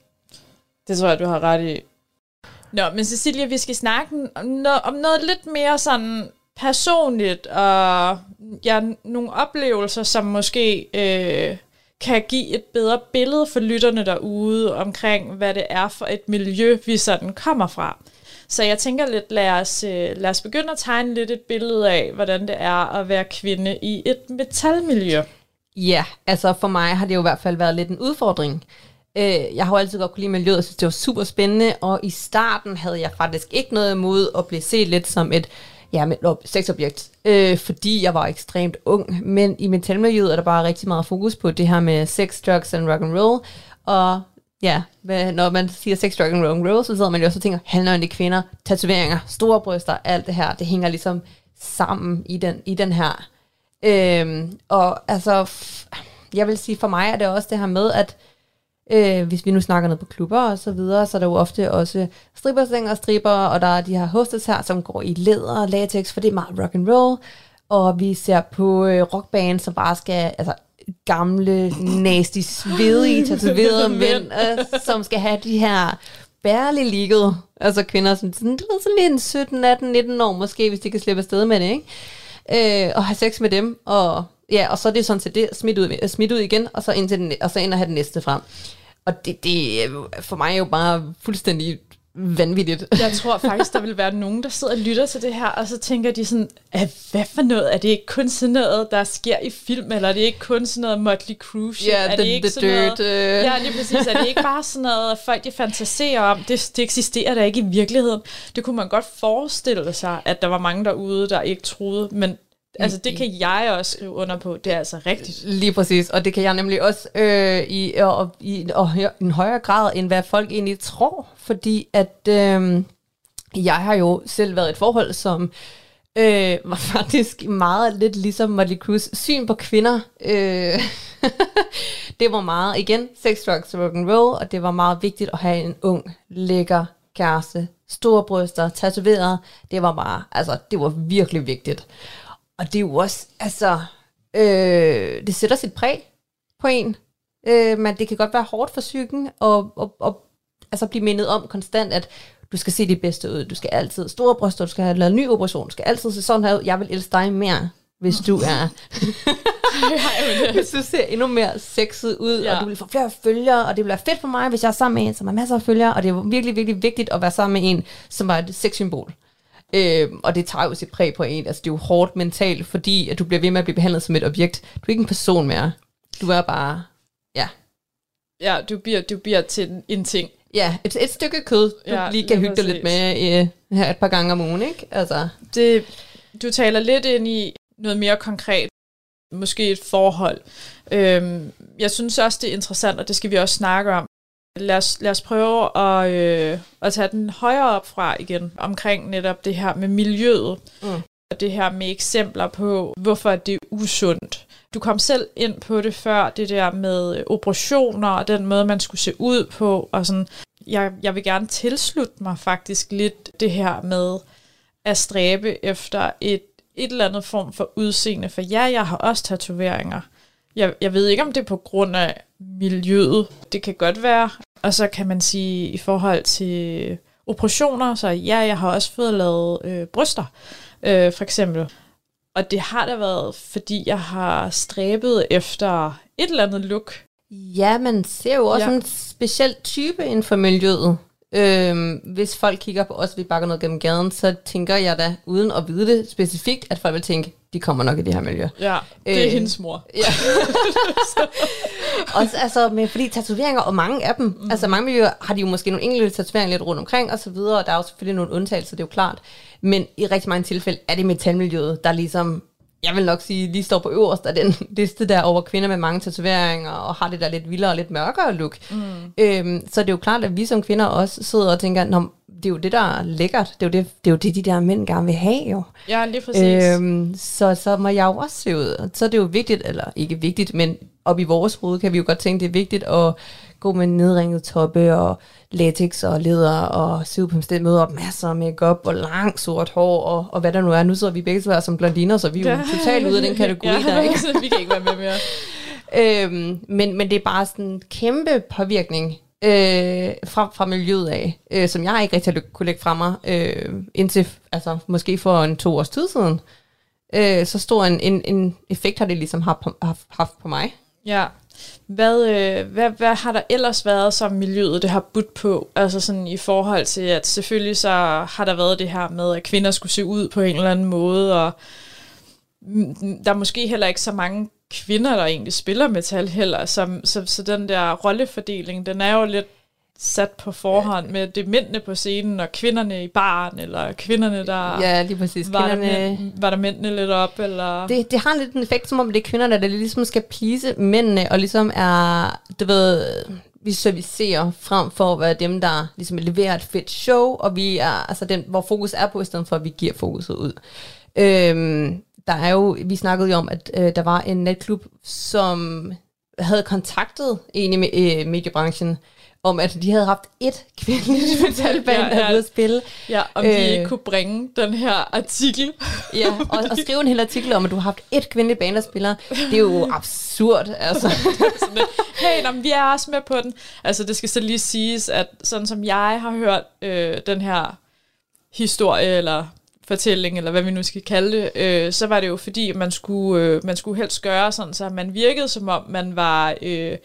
Det tror jeg, du har ret i. Nå, men Cecilia, vi skal snakke om noget, om noget lidt mere sådan personligt, og ja, nogle oplevelser, som måske øh, kan give et bedre billede for lytterne derude omkring, hvad det er for et miljø, vi sådan kommer fra. Så jeg tænker lidt, lad os, øh, lad os begynde at tegne lidt et billede af, hvordan det er at være kvinde i et metalmiljø. Ja, altså for mig har det jo i hvert fald været lidt en udfordring. Øh, jeg har jo altid godt kunne lide miljøet, og synes, det var super spændende, og i starten havde jeg faktisk ikke noget imod at blive set lidt som et ja, men, sexobjekt, øh, fordi jeg var ekstremt ung, men i metalmiljøet er der bare rigtig meget fokus på det her med sex, drugs and rock and roll, og ja, når man siger sex, drug and rock and roll, så sidder man jo også og tænker, handler kvinder, tatoveringer, store bryster, alt det her, det hænger ligesom sammen i den, i den her. Øhm, og altså, jeg vil sige, for mig er det også det her med, at Øh, hvis vi nu snakker noget på klubber og så videre, så er der jo ofte også stripperseng og stripper, og der er de her hostess her, som går i læder og latex, for det er meget rock and roll. Og vi ser på øh, rockband, som bare skal, altså gamle, nasty, svedige, tatoverede *laughs* mænd, øh, som skal have de her bærlig ligget, altså kvinder, som sådan, du ved, sådan lidt en 17, 18, 19 år måske, hvis de kan slippe afsted med det, ikke? Øh, og have sex med dem, og ja, og så er det sådan set det, smidt ud, smidt ud igen, og så ind, til den, og så ind og have den næste frem. Og det, det for mig er jo bare fuldstændig vanvittigt. Jeg tror faktisk, der vil være nogen, der sidder og lytter til det her, og så tænker de sådan, hvad for noget? Er det ikke kun sådan noget, der sker i film, eller er det ikke kun sådan noget Motley Crue shit? Ja, er the, det ikke the dirt. Noget, uh... Ja, lige præcis. Er det ikke bare sådan noget, folk de fantaserer om? Det, det eksisterer der ikke i virkeligheden. Det kunne man godt forestille sig, at der var mange derude, der ikke troede, men Altså det kan jeg også skrive under på, det er altså rigtigt. Lige præcis, og det kan jeg nemlig også øh, i, og, i og, en højere grad, end hvad folk egentlig tror, fordi at øh, jeg har jo selv været et forhold, som øh, *laughs* var faktisk meget lidt ligesom Motley Crue's syn på kvinder. Øh, *laughs* det var meget, igen, sex, drugs, rock and roll, og det var meget vigtigt at have en ung, lækker kæreste, store bryster, tatoveret. Det var bare, altså, det var virkelig vigtigt. Og det er jo også, altså, øh, det sætter sit præg på en. Øh, men det kan godt være hårdt for psyken og, og, og altså blive mindet om konstant, at du skal se det bedste ud, du skal altid store bryster, du skal have lavet en ny operation, du skal altid se sådan her ud. Jeg vil elske dig mere, hvis du er... *laughs* *laughs* hvis du ser endnu mere sexet ud, ja. og du vil få flere følgere, og det bliver fedt for mig, hvis jeg er sammen med en, som har masser af følgere, og det er virkelig, virkelig vigtigt at være sammen med en, som er et sexsymbol. Øh, og det tager jo sit præg på en. Altså, det er jo hårdt mentalt, fordi at du bliver ved med at blive behandlet som et objekt. Du er ikke en person mere. Du er bare, ja. Ja, du bliver, du bliver til en ting. Ja, et, et stykke kød, du ja, lige kan hygge dig lidt med uh, her et par gange om ugen, ikke? Altså. Det, du taler lidt ind i noget mere konkret. måske et forhold. Øhm, jeg synes også, det er interessant, og det skal vi også snakke om. Lad os, lad os prøve at, øh, at tage den højere op fra igen, omkring netop det her med miljøet. Mm. Og det her med eksempler på, hvorfor det er usundt. Du kom selv ind på det før, det der med operationer og den måde, man skulle se ud på. Og sådan. Jeg, jeg vil gerne tilslutte mig faktisk lidt det her med at stræbe efter et, et eller andet form for udseende. For ja, jeg har også tatoveringer. Jeg, jeg ved ikke, om det er på grund af miljøet. Det kan godt være. Og så kan man sige, i forhold til operationer, så ja, jeg har også fået lavet øh, bryster, øh, for eksempel. Og det har da været, fordi jeg har stræbet efter et eller andet look. Ja, man ser jo også ja. en speciel type inden for miljøet. Øhm, hvis folk kigger på os, vi bakker noget gennem gaden, så tænker jeg da, uden at vide det specifikt, at folk vil tænke, de kommer nok i det her miljø. Ja, det er øh, hendes mor. Ja. *laughs* Også, altså, med, fordi tatoveringer, og mange af dem, mm. altså mange miljøer har de jo måske nogle enkelte tatoveringer lidt rundt omkring, og så videre, og der er jo selvfølgelig nogle undtagelser, det er jo klart. Men i rigtig mange tilfælde er det metalmiljøet, der ligesom jeg vil nok sige, lige står på øverst af den *laughs* liste der over kvinder med mange tatoveringer, og har det der lidt vildere og lidt mørkere look. Mm. Øhm, så det er jo klart, at vi som kvinder også sidder og tænker, Nå, det er jo det, der er lækkert. Det er jo det, det, er jo det de der mænd gerne vil have, jo. Ja, lige præcis. Øhm, så, så må jeg jo også se ud. Så er det jo vigtigt, eller ikke vigtigt, men op i vores hoved kan vi jo godt tænke, det er vigtigt at gå med nedringet toppe og latex og leder og en møde op masser af makeup og lang sort hår og, og hvad der nu er. Nu sidder vi begge så som blondiner, så vi er jo ja. totalt ude af den kategori ja, der, ikke? *laughs* vi kan ikke være med mere. øhm, men, men det er bare sådan en kæmpe påvirkning øh, fra, fra miljøet af, øh, som jeg ikke rigtig kunne lægge fra mig, øh, indtil altså, måske for en to års tid siden. Øh, så stor en, en, en effekt har det ligesom haft på, haft på mig. Ja. Hvad, øh, hvad, hvad har der ellers været, som miljøet det har budt på? Altså sådan i forhold til, at selvfølgelig så har der været det her med, at kvinder skulle se ud på en eller anden måde, og der er måske heller ikke så mange kvinder, der egentlig spiller metal heller, så, så, så den der rollefordeling, den er jo lidt sat på forhånd med det mændene på scenen, og kvinderne i baren, eller kvinderne, der... Ja, lige præcis. Var, kvinderne... der, mænd, var der mændene lidt op, eller... Det, det har lidt en effekt, som om det er kvinderne, der ligesom skal plise mændene, og ligesom er, du ved, vi servicerer frem for at være dem, der ligesom leverer et fedt show, og vi er, altså den, hvor fokus er på, i stedet for at vi giver fokuset ud. Øhm, der er jo, vi snakkede jo om, at øh, der var en netklub, som havde kontaktet en i øh, mediebranchen, om at de havde haft et kvindeligt metalband, *laughs* ja, ja. ville spille. Ja, om de ikke øh, kunne bringe den her artikel. ja, *laughs* og, og skrive en hel artikel om, at du har haft et kvindeligt band, der spiller. Det er jo *laughs* absurd, altså. hey, nå, vi er også med på den. Altså, det skal så lige siges, at sådan som jeg har hørt øh, den her historie, eller fortælling, eller hvad vi nu skal kalde det, øh, så var det jo fordi, man skulle, øh, man skulle helst gøre sådan, så man virkede som om, man var, øh,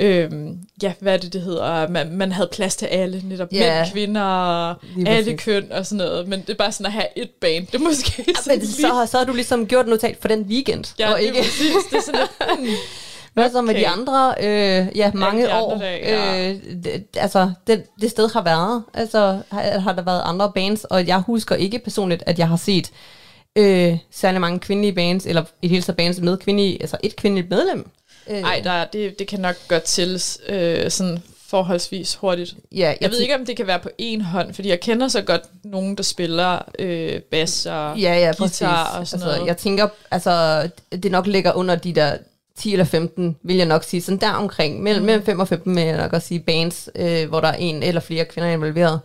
øh, ja, hvad er det, det hedder, man, man havde plads til alle, netop yeah. mænd, kvinder, alle køn og sådan noget, men det er bare sådan at have et band, det er måske ja, men så, så har du ligesom gjort notat for den weekend, ja, og ikke... præcis, det er sådan lidt, hmm, *laughs* hvad så med de andre, øh, ja, mange de år? Dage, ja. øh, det, altså, det, det sted har været. Altså, har, har der været andre bands, og jeg husker ikke personligt, at jeg har set øh, særlig mange kvindelige bands, eller et helt bands med kvindelige, altså et kvindeligt medlem. Nej, øh. der, det, det kan nok godt til øh, sådan forholdsvis hurtigt. Ja, jeg, jeg ved ikke, om det kan være på en hånd, fordi jeg kender så godt nogen, der spiller øh, bass og ja, ja, guitar præcis. og sådan altså, noget. Jeg tænker, altså, det nok ligger under de der 10 eller 15, vil jeg nok sige, sådan der omkring, mellem, mm. mellem 5 og 15, vil jeg nok også sige, bands, øh, hvor der er en eller flere kvinder involveret.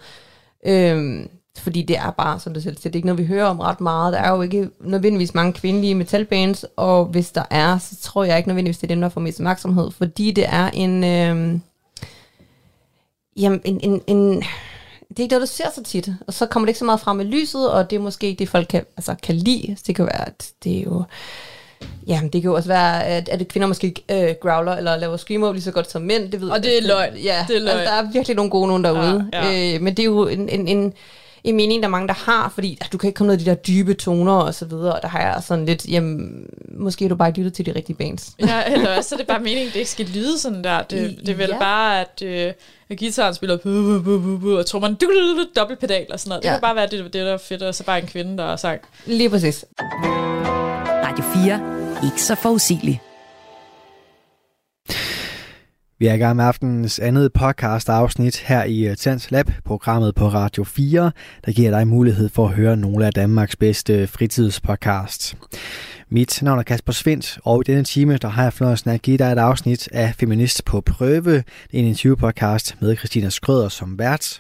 Øhm, fordi det er bare, som du selv siger, det er ikke noget, vi hører om ret meget. Der er jo ikke nødvendigvis mange kvindelige metalbands, og hvis der er, så tror jeg ikke nødvendigvis, det er dem, der får mest opmærksomhed, fordi det er en... Øh, jamen, en, en, en det er ikke noget, du ser så tit, og så kommer det ikke så meget frem i lyset, og det er måske ikke det, folk kan, altså, kan lide. Det kan være, at det er jo Ja, det kan jo også være, at, at kvinder måske øh, growler eller laver screamo lige så godt som mænd. Det ved, og det er løgn. Ja, det er løgn. Altså, der er virkelig nogle gode nogen derude. Ja, ja. Øh, men det er jo en, en, en, en mening, der er mange, der har, fordi at du kan ikke komme ned i de der dybe toner og så videre, og der har jeg sådan lidt, jamen, måske er du bare ikke lyttet til de rigtige bands. Ja, eller også er det bare meningen, det ikke skal lyde sådan der. Det, det er vel ja. bare, at, øh, at gitaren spiller bu, bu, bu, bu, og tror man dobbeltpedal og sådan noget. Det ja. kan bare være det, det der er fedt, og så bare en kvinde, der har sagt. Lige præcis. Radio 4 ikke så forudsigelig. Vi er i gang med aftenens andet podcast afsnit her i øh, Tens Lab, programmet på Radio 4, der giver dig mulighed for at høre nogle af Danmarks bedste fritidspodcasts. Mit navn er Kasper Svendt, og i denne time der har jeg fornøjelsen at give dig et afsnit af Feminist på Prøve, en interviewpodcast med Christina Skrøder som vært.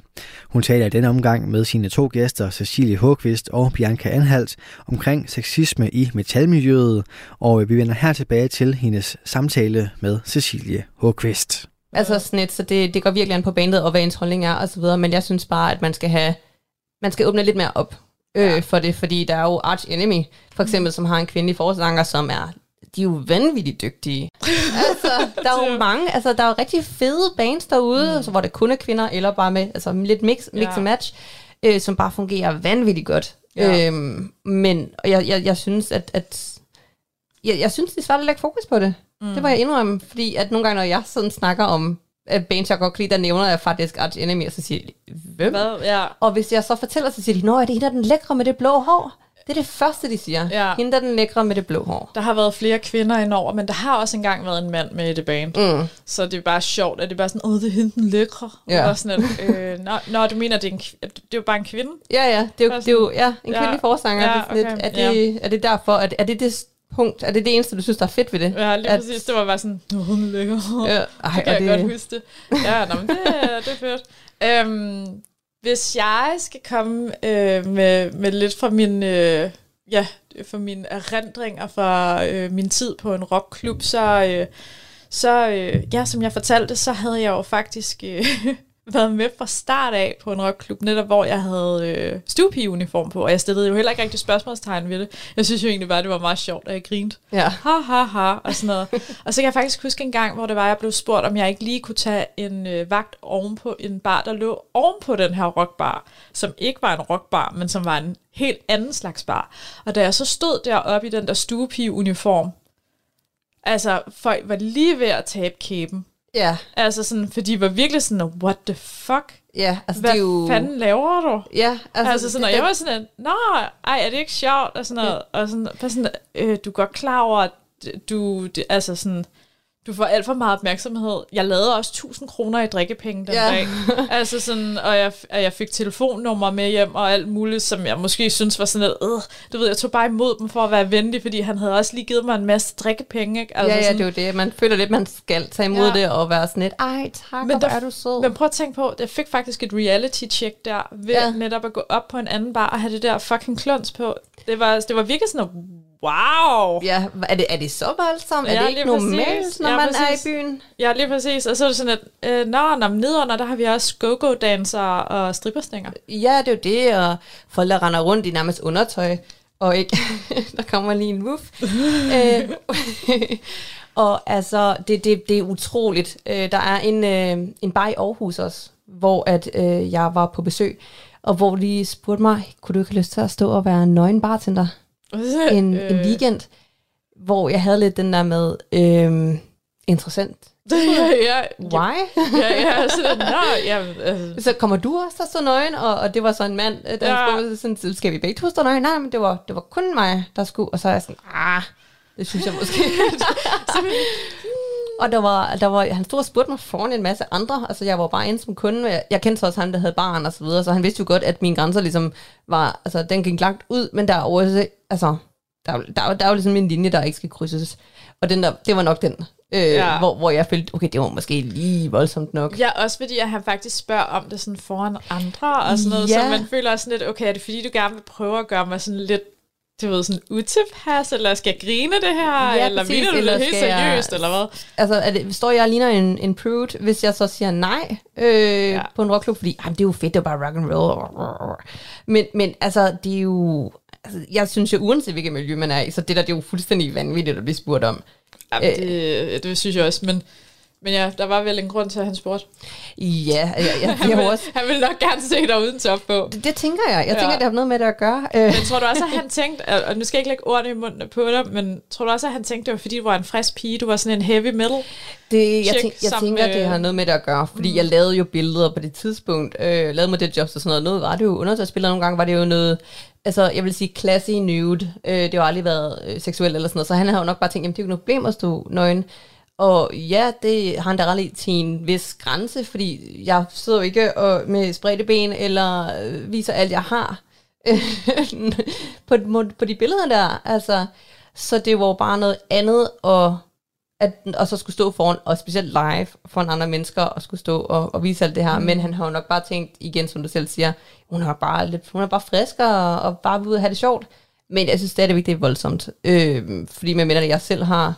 Hun taler i denne omgang med sine to gæster, Cecilie Håkvist og Bianca Anhalt, omkring sexisme i metalmiljøet, og vi vender her tilbage til hendes samtale med Cecilie Håkvist. Altså sådan et, så det, det går virkelig an på bandet, og hvad ens holdning er, og så videre, men jeg synes bare, at man skal have, man skal åbne lidt mere op øh, ja. for det, fordi der er jo Arch Enemy, for eksempel, som har en kvindelig forsanger, som er de er jo vanvittigt dygtige. *laughs* altså, der er jo mange, altså, der er jo rigtig fede bands derude, mm. altså, hvor det kun er kvinder, eller bare med altså, lidt mix, mix ja. and match, øh, som bare fungerer vanvittigt godt. Ja. Øhm, men jeg, jeg, jeg synes, at, at jeg, jeg synes, det er svært at lægge fokus på det. Mm. Det var jeg indrømme, fordi at nogle gange, når jeg sådan snakker om at bands, jeg godt kan lide, der nævner jeg faktisk Arch Enemy, og så siger de, hvem? Hvad? Ja. Og hvis jeg så fortæller, så siger de, nå, er det hende, den lækre med det blå hår? Det er det første, de siger. Ja. Hende, den lækre med det blå hår. Der har været flere kvinder indover, men der har også engang været en mand med i det band. Mm. Så det er bare sjovt, at det er bare sådan, åh, det er hende den lækre. Ja. Og sådan, at, øh, nå, nå, du mener, det er, en, det er jo bare en kvinde? Ja, ja, det er jo, det er jo ja, en Ja. kvindelig forsanger. Ja, det er, sådan okay. lidt, er, det, er det derfor, at, er det det punkt, er det det eneste, du synes, der er fedt ved det? Ja, lige At- præcis. Det var bare sådan, åh, hun er lækker. Ja, det ej, kan og jeg det, godt huske det. Ja, nå, men det, det er fedt. Øhm, hvis jeg skal komme øh, med, med lidt fra min, øh, ja, fra mine erindringer fra øh, min tid på en rockklub, så, øh, så øh, ja, som jeg fortalte, så havde jeg jo faktisk øh, været med fra start af på en rockklub, netop hvor jeg havde øh, stuepigeuniform på, og jeg stillede jo heller ikke rigtig spørgsmålstegn ved det. Jeg synes jo egentlig bare, det var meget sjovt, at jeg grinte ja. ha ha ha, og sådan noget. og så kan jeg faktisk huske en gang, hvor det var, jeg blev spurgt, om jeg ikke lige kunne tage en øh, vagt ovenpå en bar, der lå ovenpå den her rockbar, som ikke var en rockbar, men som var en helt anden slags bar. Og da jeg så stod deroppe i den der stuepige-uniform, altså folk var lige ved at tabe kæben. Ja, Altså sådan, for de var virkelig sådan, what the fuck? ja, altså Hvad det er jo... fanden laver du? Ja, Altså, altså sådan, og det, jeg var sådan, nå, ej, er det ikke sjovt? Og sådan noget, og sådan, bare sådan øh, du er godt klar over, at du, det, altså sådan, du får alt for meget opmærksomhed. Jeg lavede også 1000 kroner i drikkepenge den Ja. dag. *laughs* Altså sådan, og jeg, og jeg fik telefonnummer med hjem og alt muligt, som jeg måske synes var sådan lidt, øh, du ved, jeg tog bare imod dem for at være venlig, fordi han havde også lige givet mig en masse drikkepenge, ikke? Altså ja, ja, sådan, det er jo det. Man føler lidt, man skal tage imod Ja. det og være sådan lidt, ej tak, Men der- er du sød. Men prøv at tænke på, jeg fik faktisk et reality-check der, ved Ja. netop at gå op på en anden bar og have det der fucking kluns på. Det var, det var virkelig sådan, wow! Ja, er det, er det så voldsomt? Er Ja, det ikke normalt, præcis. når Ja, man præcis. er i byen? Ja, lige præcis. Og så er det sådan, at øh, nå, nå, men nedenunder, der har vi også go-go-danser og stripperstænger. Ja, det er jo det, og folk der render rundt i nærmest undertøj, og ikke, *laughs* der kommer lige en wuff. *laughs* øh, *laughs* og altså, det, det, det er utroligt. Øh, der er en, øh, en bar i Aarhus også, hvor at, øh, jeg var på besøg, og hvor de spurgte mig, kunne du ikke have lyst til at stå og være nøgen bartender *laughs* en, øh. en weekend, hvor jeg havde lidt den der med, øh, interessant. *laughs* ja, ja, Why? ja, ja, sådan, nå, ja, altså, Så kommer du også at stå nøgen, og, og det var så en mand, øh, der Ja. spurgte sådan, "Så skal vi begge to stå nøgen? Nej, men det var, det var kun mig, der skulle, og så er jeg sådan, ah, det synes jeg måske. *laughs* og der var, der var, han stod og spurgte mig foran en masse andre, altså jeg var bare inde som kunde, jeg, jeg kendte så også ham, der havde barn og så videre, så han vidste jo godt, at mine grænser ligesom var, altså den gik langt ud, men der er også, altså, der, er der, er jo- der er jo ligesom en linje, der ikke skal krydses, og den der, det var nok den, øh, Ja. hvor, hvor jeg følte, okay, det var måske lige voldsomt nok. Ja, også fordi at han faktisk spørger om det sådan foran andre og sådan noget, Ja. så man føler også sådan lidt, okay, er det fordi, du gerne vil prøve at gøre mig sådan lidt, du ved, sådan utilpas, eller skal jeg grine det her, Ja, eller præcis, mener du eller det helt jeg- seriøst, eller hvad? Altså, er det, står jeg og ligner en, en prude, hvis jeg så siger nej øh, Ja. på en rockklub, fordi det er jo fedt, det er bare rock and roll. Men, men altså, det er jo... Altså, jeg synes jo, uanset hvilket miljø man er i, så det der, det er jo fuldstændig vanvittigt at blive spurgt om. Ja, Øh. det, det synes jeg også, men, men ja, der var vel en grund til, at han spurgte. Ja, jeg, jeg, *laughs* Han, jeg vil, har også... han ville nok gerne se dig uden top på. Det, det tænker jeg. Jeg Ja. tænker, det har noget med det at gøre. Øh, Men tror du også, at han tænkte, og- nu skal jeg ikke lægge ordene i munden på dig, men tror du også, at han tænkte, det var fordi, du var en frisk pige, du var sådan en heavy metal? Det, jeg, tænk, jeg tænker, med- det har noget med det at gøre, fordi mm. jeg lavede jo billeder på det tidspunkt, øh, lavede mig det jobs og sådan noget, noget var det jo undertøjsbilleder, nogle gange var det jo noget altså jeg vil sige classy nude. Øh, det har aldrig været øh, seksuelt eller sådan noget, så han har jo nok bare tænkt, jamen det er jo ikke noget problem at stå nøgen. Og ja, det har han da ret til en vis grænse, fordi jeg sidder jo ikke og, med spredte ben eller øh, viser alt, jeg har *laughs* på, på de billeder der. Altså, så det var jo bare noget andet at at, og så skulle stå foran, og specielt live foran andre mennesker, og skulle stå og, og vise alt det her. Mm. Men han har jo nok bare tænkt, igen som du selv siger, hun er bare, lidt, hun er bare frisk og, og bare vil ud og have det sjovt. Men jeg synes stadigvæk, det er voldsomt. Øh, fordi med at jeg selv har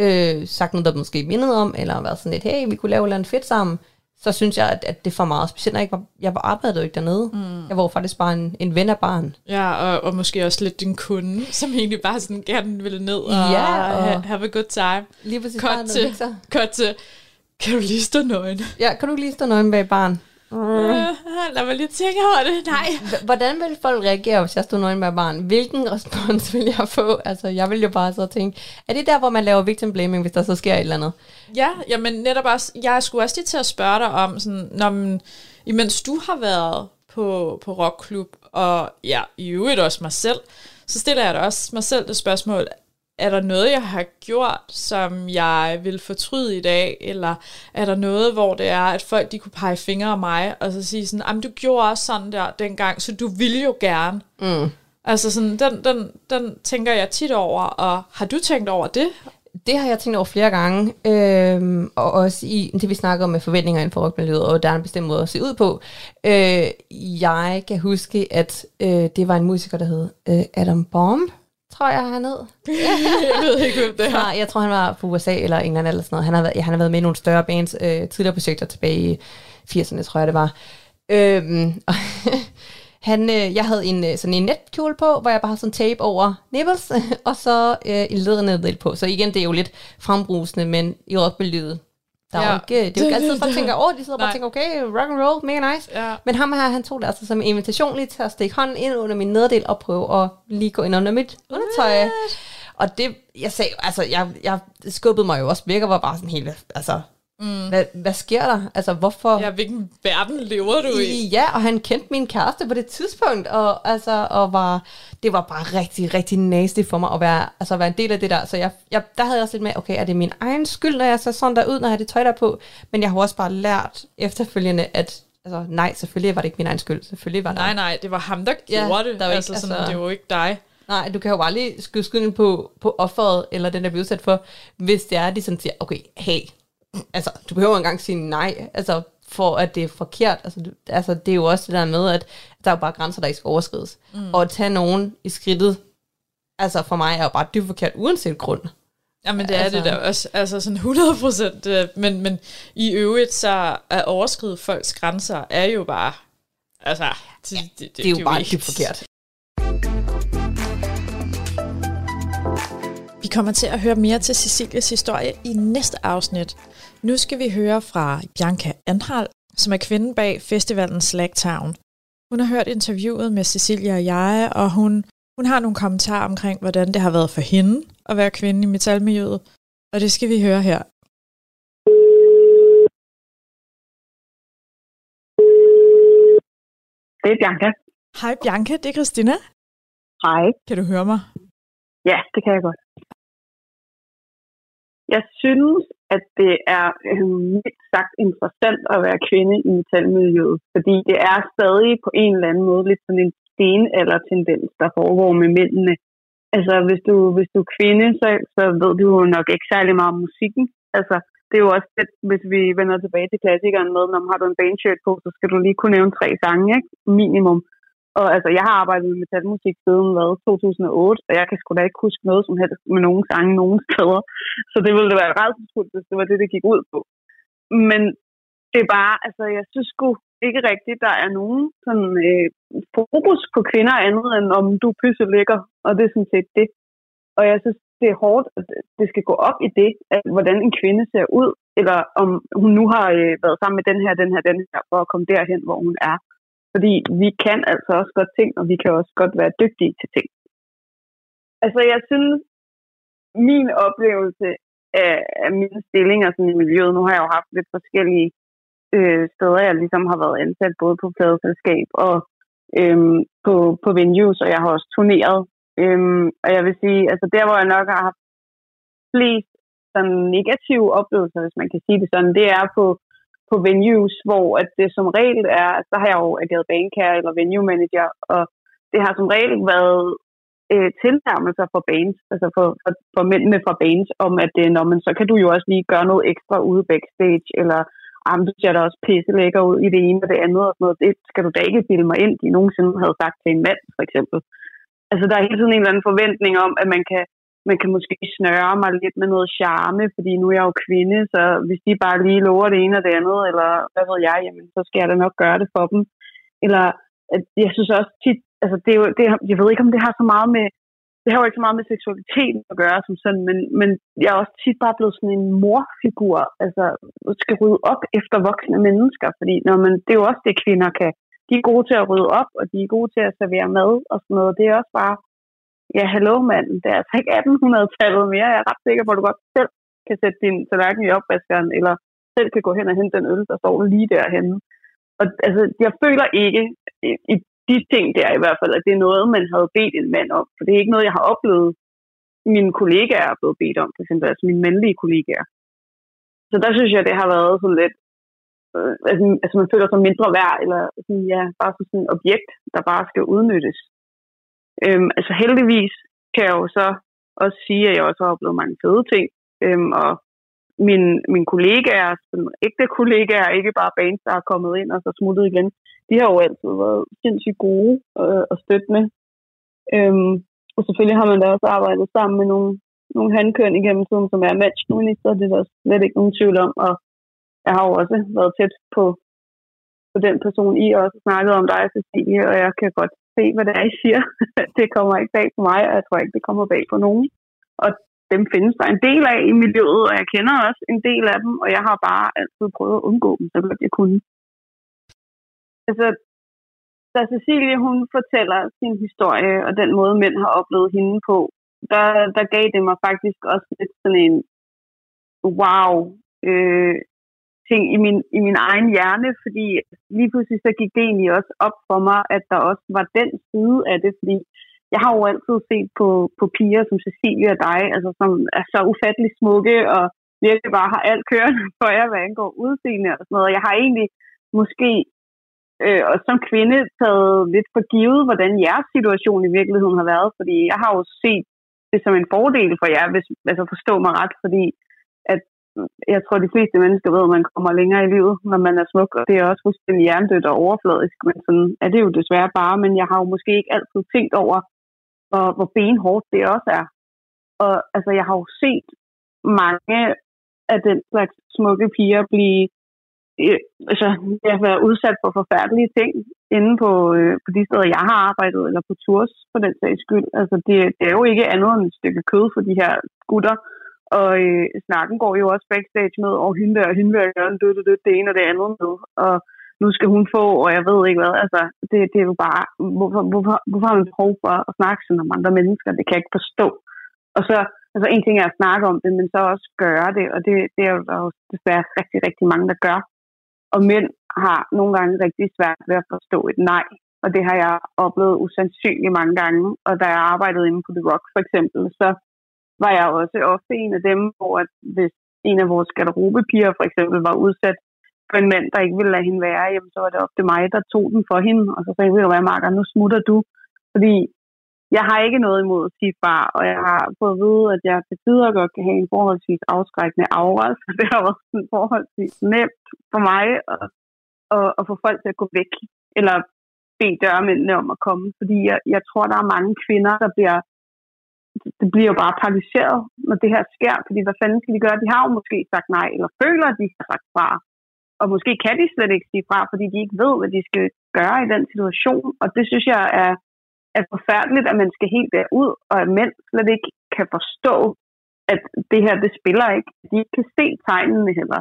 øh, sagt noget, der måske mindede om, eller været sådan lidt, hey, vi kunne lave noget fedt sammen, så synes jeg, at, at det er for meget. Specielt når jeg ikke var, jeg var arbejdet jo ikke dernede. Mm. Jeg var faktisk bare en, en ven af barn. Ja, og, og måske også lidt din kunde, *laughs* som egentlig bare sådan gerne ville ned og, ja, og have, have a good time. Lige præcis. Cut til, cut til, kan du lige stå nøgen? Ja, kan du lige stå nøgen bag barn? Uh, lad mig lige tænke over det. Nej. Hvordan vil folk reagere, hvis jeg stod nøgen med barn? Hvilken respons vil jeg få? Altså, jeg vil jo bare så tænke, er det der, hvor man laver victim blaming, hvis der så sker et eller andet? Ja, jamen netop også, jeg skulle også lige til at spørge dig om, sådan, når man, imens du har været på, på rockklub, og ja, i øvrigt også mig selv, så stiller jeg da også mig selv det spørgsmål, er der noget, jeg har gjort, som jeg vil fortryde i dag, eller er der noget, hvor det er, at folk de kunne pege fingre af mig, og så sige sådan, du gjorde også sådan der dengang, så du ville jo gerne. Mm. Altså sådan, den, den, den tænker jeg tit over, og har du tænkt over det? Det har jeg tænkt over flere gange, øhm, og også i det, vi snakker om med forventninger inden for rockmiljøet, og der er en bestemt måde at se ud på. Øh, jeg kan huske, at øh, det var en musiker, der hed øh, Adam Bomb, tror jeg, han hed. *laughs* jeg ved ikke, hvem det er. Jeg tror, han var fra USA eller England eller sådan noget. Han har været, ja, han har været med i nogle større bands, øh, tidligere projekter tilbage i 80'erne, tror jeg det var. Øhm, *laughs* han, øh, jeg havde en, øh, sådan en netkjole på, hvor jeg bare havde sådan tape over nipples, *laughs* og så øh, en ledernedel på. Så igen, det er jo lidt frembrusende, men i rockmiljøet, der ja. er ikke, det er jo ikke altid, folk tænker, åh, oh, de sidder bare og tænker, okay, rock and roll, mega nice. Ja. Men ham her, han tog det altså som en invitation lige til at stikke hånden ind under min nederdel og prøve at lige gå ind under mit undertøj. Og det, jeg sagde, altså, jeg, jeg skubbede mig jo også væk og var bare sådan helt, altså, Mm. Hvad, hvad sker der? Altså, hvorfor? Ja, hvilken verden lever du i? Ja, og han kendte min kæreste på det tidspunkt, og, altså, og var, det var bare rigtig, rigtig nasty for mig at være, altså, at være en del af det der. Så jeg, jeg, der havde jeg også lidt med, okay, er det min egen skyld, når jeg ser sådan der ud, når jeg har det tøj der på? Men jeg har også bare lært efterfølgende, at altså, nej, selvfølgelig var det ikke min egen skyld. Selvfølgelig var det. Nej, nej, det var ham, der gjorde ja, det. Der var altså, ikke, sådan, altså, det var ikke dig. Nej, du kan jo lige skyde skylden på, på offeret, eller den, der bliver udsat for, hvis det er, de sådan siger, okay, hey, altså, du behøver engang sige nej, altså, for at det er forkert. Altså, du, altså, det er jo også det der med, at der er bare grænser, der ikke skal overskrides. Mm. Og at tage nogen i skridtet, altså for mig er jo bare dybt forkert, uanset grund. Jamen det er altså, det der også, altså sådan 100 procent, øh, men, men i øvrigt så at overskride folks grænser er jo bare, altså, det, ja, det, det, det er jo det, bare dybt forkert. Vi kommer til at høre mere til Cecilias historie i næste afsnit. Nu skal vi høre fra Bianca Anhal, som er kvinden bag festivalen Slagtown. Hun har hørt interviewet med Cecilia og jeg, og hun, hun har nogle kommentarer omkring, hvordan det har været for hende at være kvinde i metalmiljøet, og det skal vi høre her. Det er Bianca. Hej Bianca, det er Christina. Hej. Kan du høre mig? Ja, det kan jeg godt. Jeg synes, at det er øh, lidt sagt interessant at være kvinde i metalmiljøet, fordi det er stadig på en eller anden måde lidt sådan en sten eller tendens, der foregår med mændene. Altså, hvis du, hvis du er kvinde, så, så ved du jo nok ikke særlig meget om musikken. Altså, det er jo også det, hvis vi vender tilbage til klassikeren med, når man har du en bandshirt på, så skal du lige kunne nævne tre sange, ikke? Minimum. Og altså, jeg har arbejdet med metalmusik siden hvad, 2008, og jeg kan sgu da ikke huske noget som helst med nogen sange nogen steder. Så det ville da være rædselsfuldt, hvis det var det, det gik ud på. Men det er bare, altså, jeg synes sgu ikke rigtigt, der er nogen sådan, øh, fokus på kvinder andet, end om du pysse ligger, og det er sådan set det. Og jeg synes, det er hårdt, at det skal gå op i det, at hvordan en kvinde ser ud, eller om hun nu har øh, været sammen med den her, den her, den her, for at komme derhen, hvor hun er. Fordi vi kan altså også godt ting, og vi kan også godt være dygtige til ting. Altså jeg synes, min oplevelse af, af mine stillinger sådan i miljøet, nu har jeg jo haft lidt forskellige øh, steder, jeg ligesom har været ansat, både på pladeselskab og øhm, på, på venues, og jeg har også turneret. Øhm, og jeg vil sige, altså der, hvor jeg nok har haft flest sådan negative oplevelser, hvis man kan sige det sådan, det er på, på venues, hvor at det som regel er, så har jeg jo ageret bankær eller venue manager, og det har som regel været øh, tilnærmelser for bands, altså for, for, for mændene fra bands, om at øh, det, når man, så kan du jo også lige gøre noget ekstra ude backstage, eller ah, du ser da også pisse lækker ud i det ene og det andet, og sådan noget. det skal du da ikke filme mig ind, de nogensinde havde sagt til en mand, for eksempel. Altså, der er hele tiden en eller anden forventning om, at man kan, man kan måske snøre mig lidt med noget charme, fordi nu er jeg jo kvinde, så hvis de bare lige lover det ene og det andet, eller hvad ved jeg, jamen, så skal jeg da nok gøre det for dem. Eller jeg synes også tit, altså det er jo, det, jeg ved ikke, om det har så meget med, det har jo ikke så meget med seksualitet at gøre som sådan, men, men jeg er også tit bare blevet sådan en morfigur, altså skal rydde op efter voksne mennesker, fordi når man, det er jo også det, kvinder kan. De er gode til at rydde op, og de er gode til at servere mad og sådan noget. Det er også bare, ja, hallo manden, det er altså ikke 1800-tallet mere. Jeg er ret sikker på, at du godt selv kan sætte din tallerken i opvaskeren, eller selv kan gå hen og hente den øl, der står lige derhenne. Og altså, jeg føler ikke i de ting der i hvert fald, at det er noget, man havde bedt en mand om. For det er ikke noget, jeg har oplevet, mine kollegaer er blevet bedt om, for eksempel, altså mine mandlige kollegaer. Så der synes jeg, det har været sådan lidt, øh, altså, altså man føler sig mindre værd, eller sådan, ja, bare sådan et objekt, der bare skal udnyttes. Øhm, altså heldigvis kan jeg jo så også sige, at jeg også har oplevet mange fede ting, øhm, og min, mine kollegaer, sådan ægte kollegaer, ikke bare bands, der er kommet ind og så smuttet igen, de har jo altid været sindssygt gode øh, og støttende. Øhm, og selvfølgelig har man da også arbejdet sammen med nogle, nogle handkøn igennem tiden, som er matchminister, det er der slet ikke nogen tvivl om. Og jeg har jo også været tæt på, på den person, I også snakkede om dig, Cecilie, og jeg kan godt se, hvad det er, I siger. *laughs* det kommer ikke bag på mig, og jeg tror ikke, det kommer bag på nogen. Og dem findes der en del af i miljøet, og jeg kender også en del af dem, og jeg har bare altid prøvet at undgå dem, så godt jeg kunne. Altså, da Cecilie hun fortæller sin historie, og den måde mænd har oplevet hende på, der, der gav det mig faktisk også lidt sådan en wow øh, ting i min, i min egen hjerne, fordi lige pludselig så gik det egentlig også op for mig, at der også var den side af det, fordi jeg har jo altid set på, på piger som Cecilie og dig, altså som er så ufattelig smukke og virkelig bare har alt kørende for jer, hvad angår udseende og sådan noget. Jeg har egentlig måske øh, og som kvinde taget lidt for givet, hvordan jeres situation i virkeligheden har været, fordi jeg har jo set det som en fordel for jer, hvis altså forstå mig ret, fordi jeg tror, de fleste mennesker ved, at man kommer længere i livet, når man er smuk, og det er også fuldstændig hjernedødt og overfladisk, men sådan er det jo desværre bare, men jeg har jo måske ikke altid tænkt over, hvor, hvor benhårdt det også er. Og altså, jeg har jo set mange af den slags smukke piger blive øh, altså, jeg har været udsat for forfærdelige ting inde på, øh, på de steder, jeg har arbejdet, eller på tours for den sags skyld. Altså, det, det er jo ikke andet end et stykke kød for de her gutter. Og øh, snakken går jo også backstage med, og hende der, hende der gøre det, det, det ene og det andet med. Og nu skal hun få, og jeg ved ikke hvad. Altså, det, det er jo bare, hvorfor, hvorfor, hvorfor har man behov for at snakke sådan om andre mennesker? Det kan jeg ikke forstå. Og så, altså en ting er at snakke om det, men så også gøre det, og det, det er jo der er jo desværre rigtig, rigtig mange, der gør. Og mænd har nogle gange rigtig svært ved at forstå et nej. Og det har jeg oplevet usandsynligt mange gange. Og da jeg arbejdede inde på The Rock for eksempel, så var jeg også ofte en af dem, hvor at hvis en af vores garderobepiger for eksempel var udsat for en mand, der ikke ville lade hende være, jamen så var det ofte mig, der tog den for hende. Og så sagde jeg, ved hvad, Marker, nu smutter du. Fordi jeg har ikke noget imod at sige far, og jeg har fået at vide, at jeg til tider godt kan have en forholdsvis afskrækkende aura, *laughs* så det har været sådan forholdsvis nemt for mig at, at, at få folk til at gå væk, eller bede dørmændene om at komme, fordi jeg, jeg tror, der er mange kvinder, der bliver det bliver jo bare paralyseret, når det her sker, fordi hvad fanden skal de gøre? De har jo måske sagt nej, eller føler, at de har sagt fra. Og måske kan de slet ikke sige fra, fordi de ikke ved, hvad de skal gøre i den situation. Og det synes jeg er, er forfærdeligt, at man skal helt derud, og at mænd slet ikke kan forstå, at det her, det spiller ikke. De ikke kan se tegnene heller,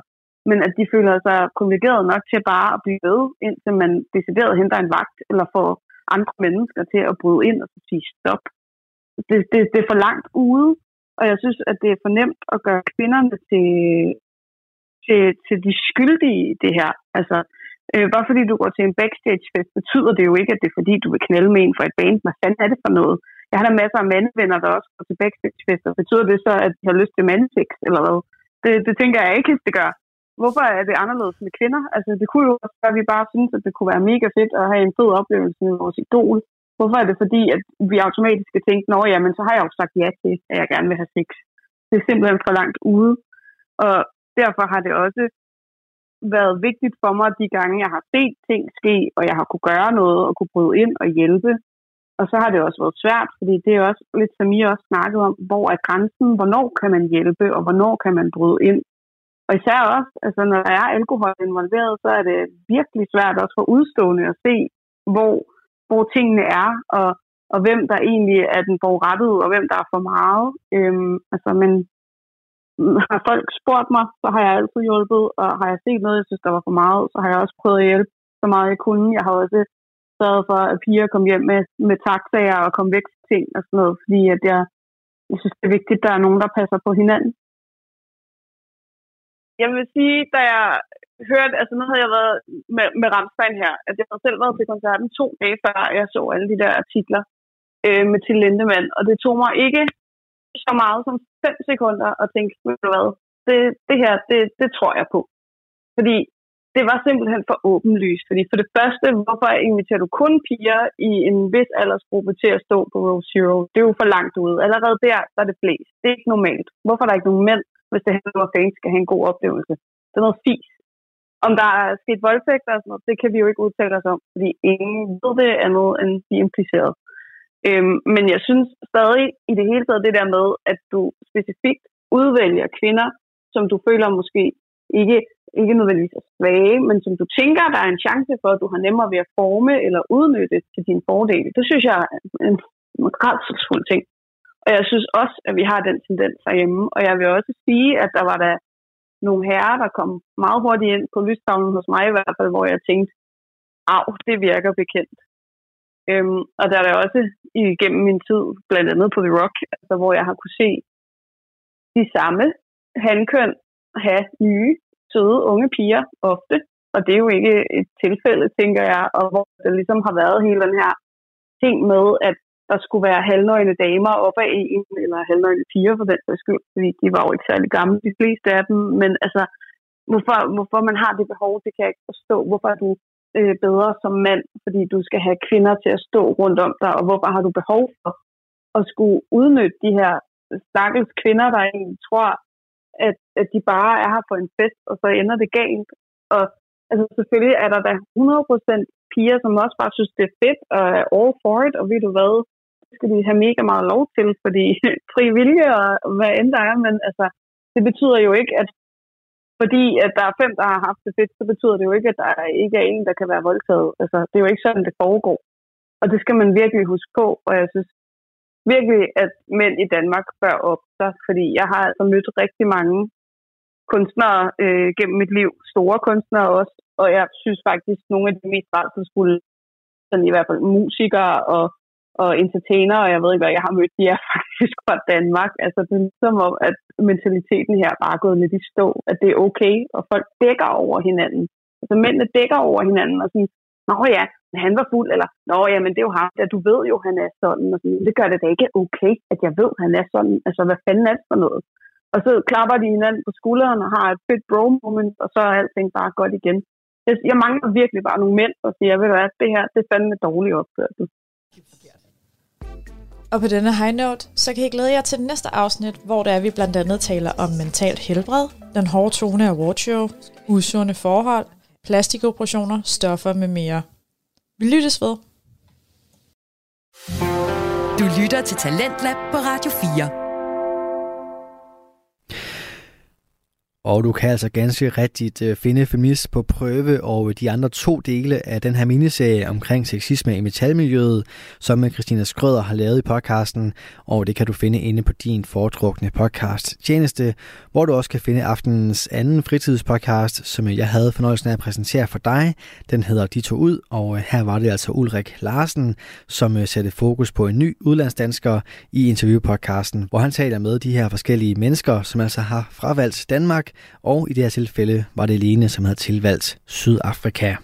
men at de føler sig privilegeret nok til bare at blive ved, indtil man decideret henter en vagt, eller får andre mennesker til at bryde ind og sige stop. Det, det, det er for langt ude, og jeg synes, at det er for nemt at gøre kvinderne til, til, til de skyldige i det her. Altså, Øh, bare fordi du går til en backstage-fest, betyder det jo ikke, at det er fordi, du vil knælde med en for et band. Hvad fanden er det for noget? Jeg har da masser af mandvenner, der også går til backstage-fester. Betyder det så, at de har lyst til mandsex, eller hvad? Det, det tænker jeg ikke, at det gør. Hvorfor er det anderledes med kvinder? Altså, det kunne jo også være, at vi bare synes, at det kunne være mega fedt at have en fed oplevelse med vores idol. Hvorfor er det fordi, at vi automatisk skal tænke, nå ja, men så har jeg jo sagt ja til, at jeg gerne vil have sex. Det er simpelthen for langt ude. Og derfor har det også været vigtigt for mig de gange, jeg har set ting ske, og jeg har kunne gøre noget og kunne bryde ind og hjælpe. Og så har det også været svært, fordi det er også lidt, som I også snakkede om, hvor er grænsen, hvornår kan man hjælpe, og hvornår kan man bryde ind. Og især også, altså når der er alkohol involveret, så er det virkelig svært også for udstående at se, hvor, hvor tingene er, og, og hvem der egentlig er den forurettede, og hvem der er for meget. Øhm, altså, men har folk spurgt mig, så har jeg altid hjulpet, og har jeg set noget, jeg synes, der var for meget, så har jeg også prøvet at hjælpe så meget jeg kunne. Jeg har også sørget for, at piger kom hjem med, med taxaer og kom væk til ting og sådan noget, fordi at jeg, jeg synes, det er vigtigt, at der er nogen, der passer på hinanden. Jeg vil sige, da jeg hørte, altså nu havde jeg været med, med Ramstein her, at jeg havde selv været til koncerten to dage før, jeg så alle de der artikler øh, med Til Lindemann, og det tog mig ikke så meget som fem sekunder at tænke, ved du hvad, det, det her, det, det tror jeg på. Fordi det var simpelthen for åbenlyst. Fordi for det første, hvorfor inviterer du kun piger i en vis aldersgruppe til at stå på Row Zero? Det er jo for langt ude. Allerede der, der er det blæst. Det er ikke normalt. Hvorfor er der ikke nogen mænd, hvis det handler om, at fans skal have en god oplevelse? Det er noget fis. Om der er sket voldtægt og sådan noget, det kan vi jo ikke udtale os om, fordi ingen ved det andet end de implicerede. Øhm, men jeg synes stadig i det hele taget det der med, at du specifikt udvælger kvinder, som du føler måske ikke, ikke nødvendigvis er svage, men som du tænker, der er en chance for, at du har nemmere ved at forme eller udnytte til din fordel. Det synes jeg er en, en rædselsfuld ting. Og jeg synes også, at vi har den tendens herhjemme. Og jeg vil også sige, at der var der nogle herrer, der kom meget hurtigt ind på lystavlen hos mig i hvert fald, hvor jeg tænkte, af, det virker bekendt. Øhm, og der er der også igennem min tid, blandt andet på The Rock, altså, hvor jeg har kunne se de samme handkøn have nye, søde, unge piger ofte. Og det er jo ikke et tilfælde, tænker jeg, og hvor der ligesom har været hele den her ting med, at der skulle være halvnøgne damer op af en, eller halvnøgne piger for den sags skyld, fordi de var jo ikke særlig gamle, de fleste af dem. Men altså, hvorfor, hvorfor man har det behov, det kan jeg ikke forstå. Hvorfor er du øh, bedre som mand, fordi du skal have kvinder til at stå rundt om dig, og hvorfor har du behov for at skulle udnytte de her stakkels kvinder, der egentlig tror, at, at de bare er her for en fest, og så ender det galt. Og altså, selvfølgelig er der da 100% piger, som også bare synes, det er fedt, og er all for it, og ved du hvad, det skal de have mega meget lov til, fordi *laughs* fri vilje og hvad end der er, men altså, det betyder jo ikke, at fordi at der er fem, der har haft det fedt, så betyder det jo ikke, at der ikke er en, der kan være voldtaget. Altså, det er jo ikke sådan, det foregår. Og det skal man virkelig huske på, og jeg synes virkelig, at mænd i Danmark bør op sig, fordi jeg har altså mødt rigtig mange kunstnere øh, gennem mit liv, store kunstnere også, og jeg synes faktisk, nogle af de mest rædselsfulde, sådan i hvert fald musikere og og entertainer, og jeg ved ikke hvad, jeg har mødt, de er *laughs* faktisk fra Danmark. Altså det er ligesom om, at mentaliteten her bare er gået lidt i stå, at det er okay, og folk dækker over hinanden. Altså mændene dækker over hinanden og siger, Nå ja, han var fuld, eller Nå ja, men det er jo ham, ja, du ved jo, han er sådan, og sådan. Det gør det da ikke okay, at jeg ved, han er sådan. Altså, hvad fanden er det for noget? Og så klapper de hinanden på skulderen og har et fedt bro moment, og så er alting bare godt igen. Jeg mangler virkelig bare nogle mænd, og siger, ved du hvad, det her, det er fandme dårligt opførsel. Og på denne high note, så kan I glæde jer til det næste afsnit, hvor der er vi blandt andet taler om mentalt helbred, den hårde tone af Watcho, usunde forhold, plastikoperationer, stoffer med mere. Vi lyttes ved. Du lytter til Talentlab på Radio 4. Og du kan altså ganske rigtigt øh, finde Feminist på prøve og de andre to dele af den her miniserie omkring sexisme i metalmiljøet, som Christina Skrøder har lavet i podcasten, og det kan du finde inde på din foretrukne podcast tjeneste, hvor du også kan finde aftenens anden fritidspodcast, som jeg havde fornøjelsen af at præsentere for dig. Den hedder De to ud, og øh, her var det altså Ulrik Larsen, som øh, satte fokus på en ny udlandsdansker i interviewpodcasten, hvor han taler med de her forskellige mennesker, som altså har fravalgt Danmark og i det her tilfælde var det Lene, som havde tilvalgt Sydafrika.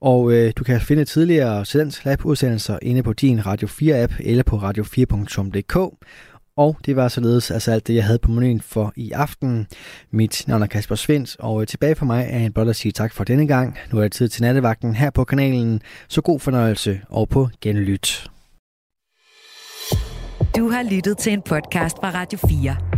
Og øh, du kan finde tidligere Sedans Lab-udsendelser inde på din Radio 4-app eller på radio4.dk. Og det var således altså alt det, jeg havde på menuen for i aften. Mit navn er Kasper Svendt, og øh, tilbage for mig er en blot at sige tak for denne gang. Nu er det tid til nattevagten her på kanalen, så god fornøjelse og på genlyt. Du har lyttet til en podcast fra Radio 4.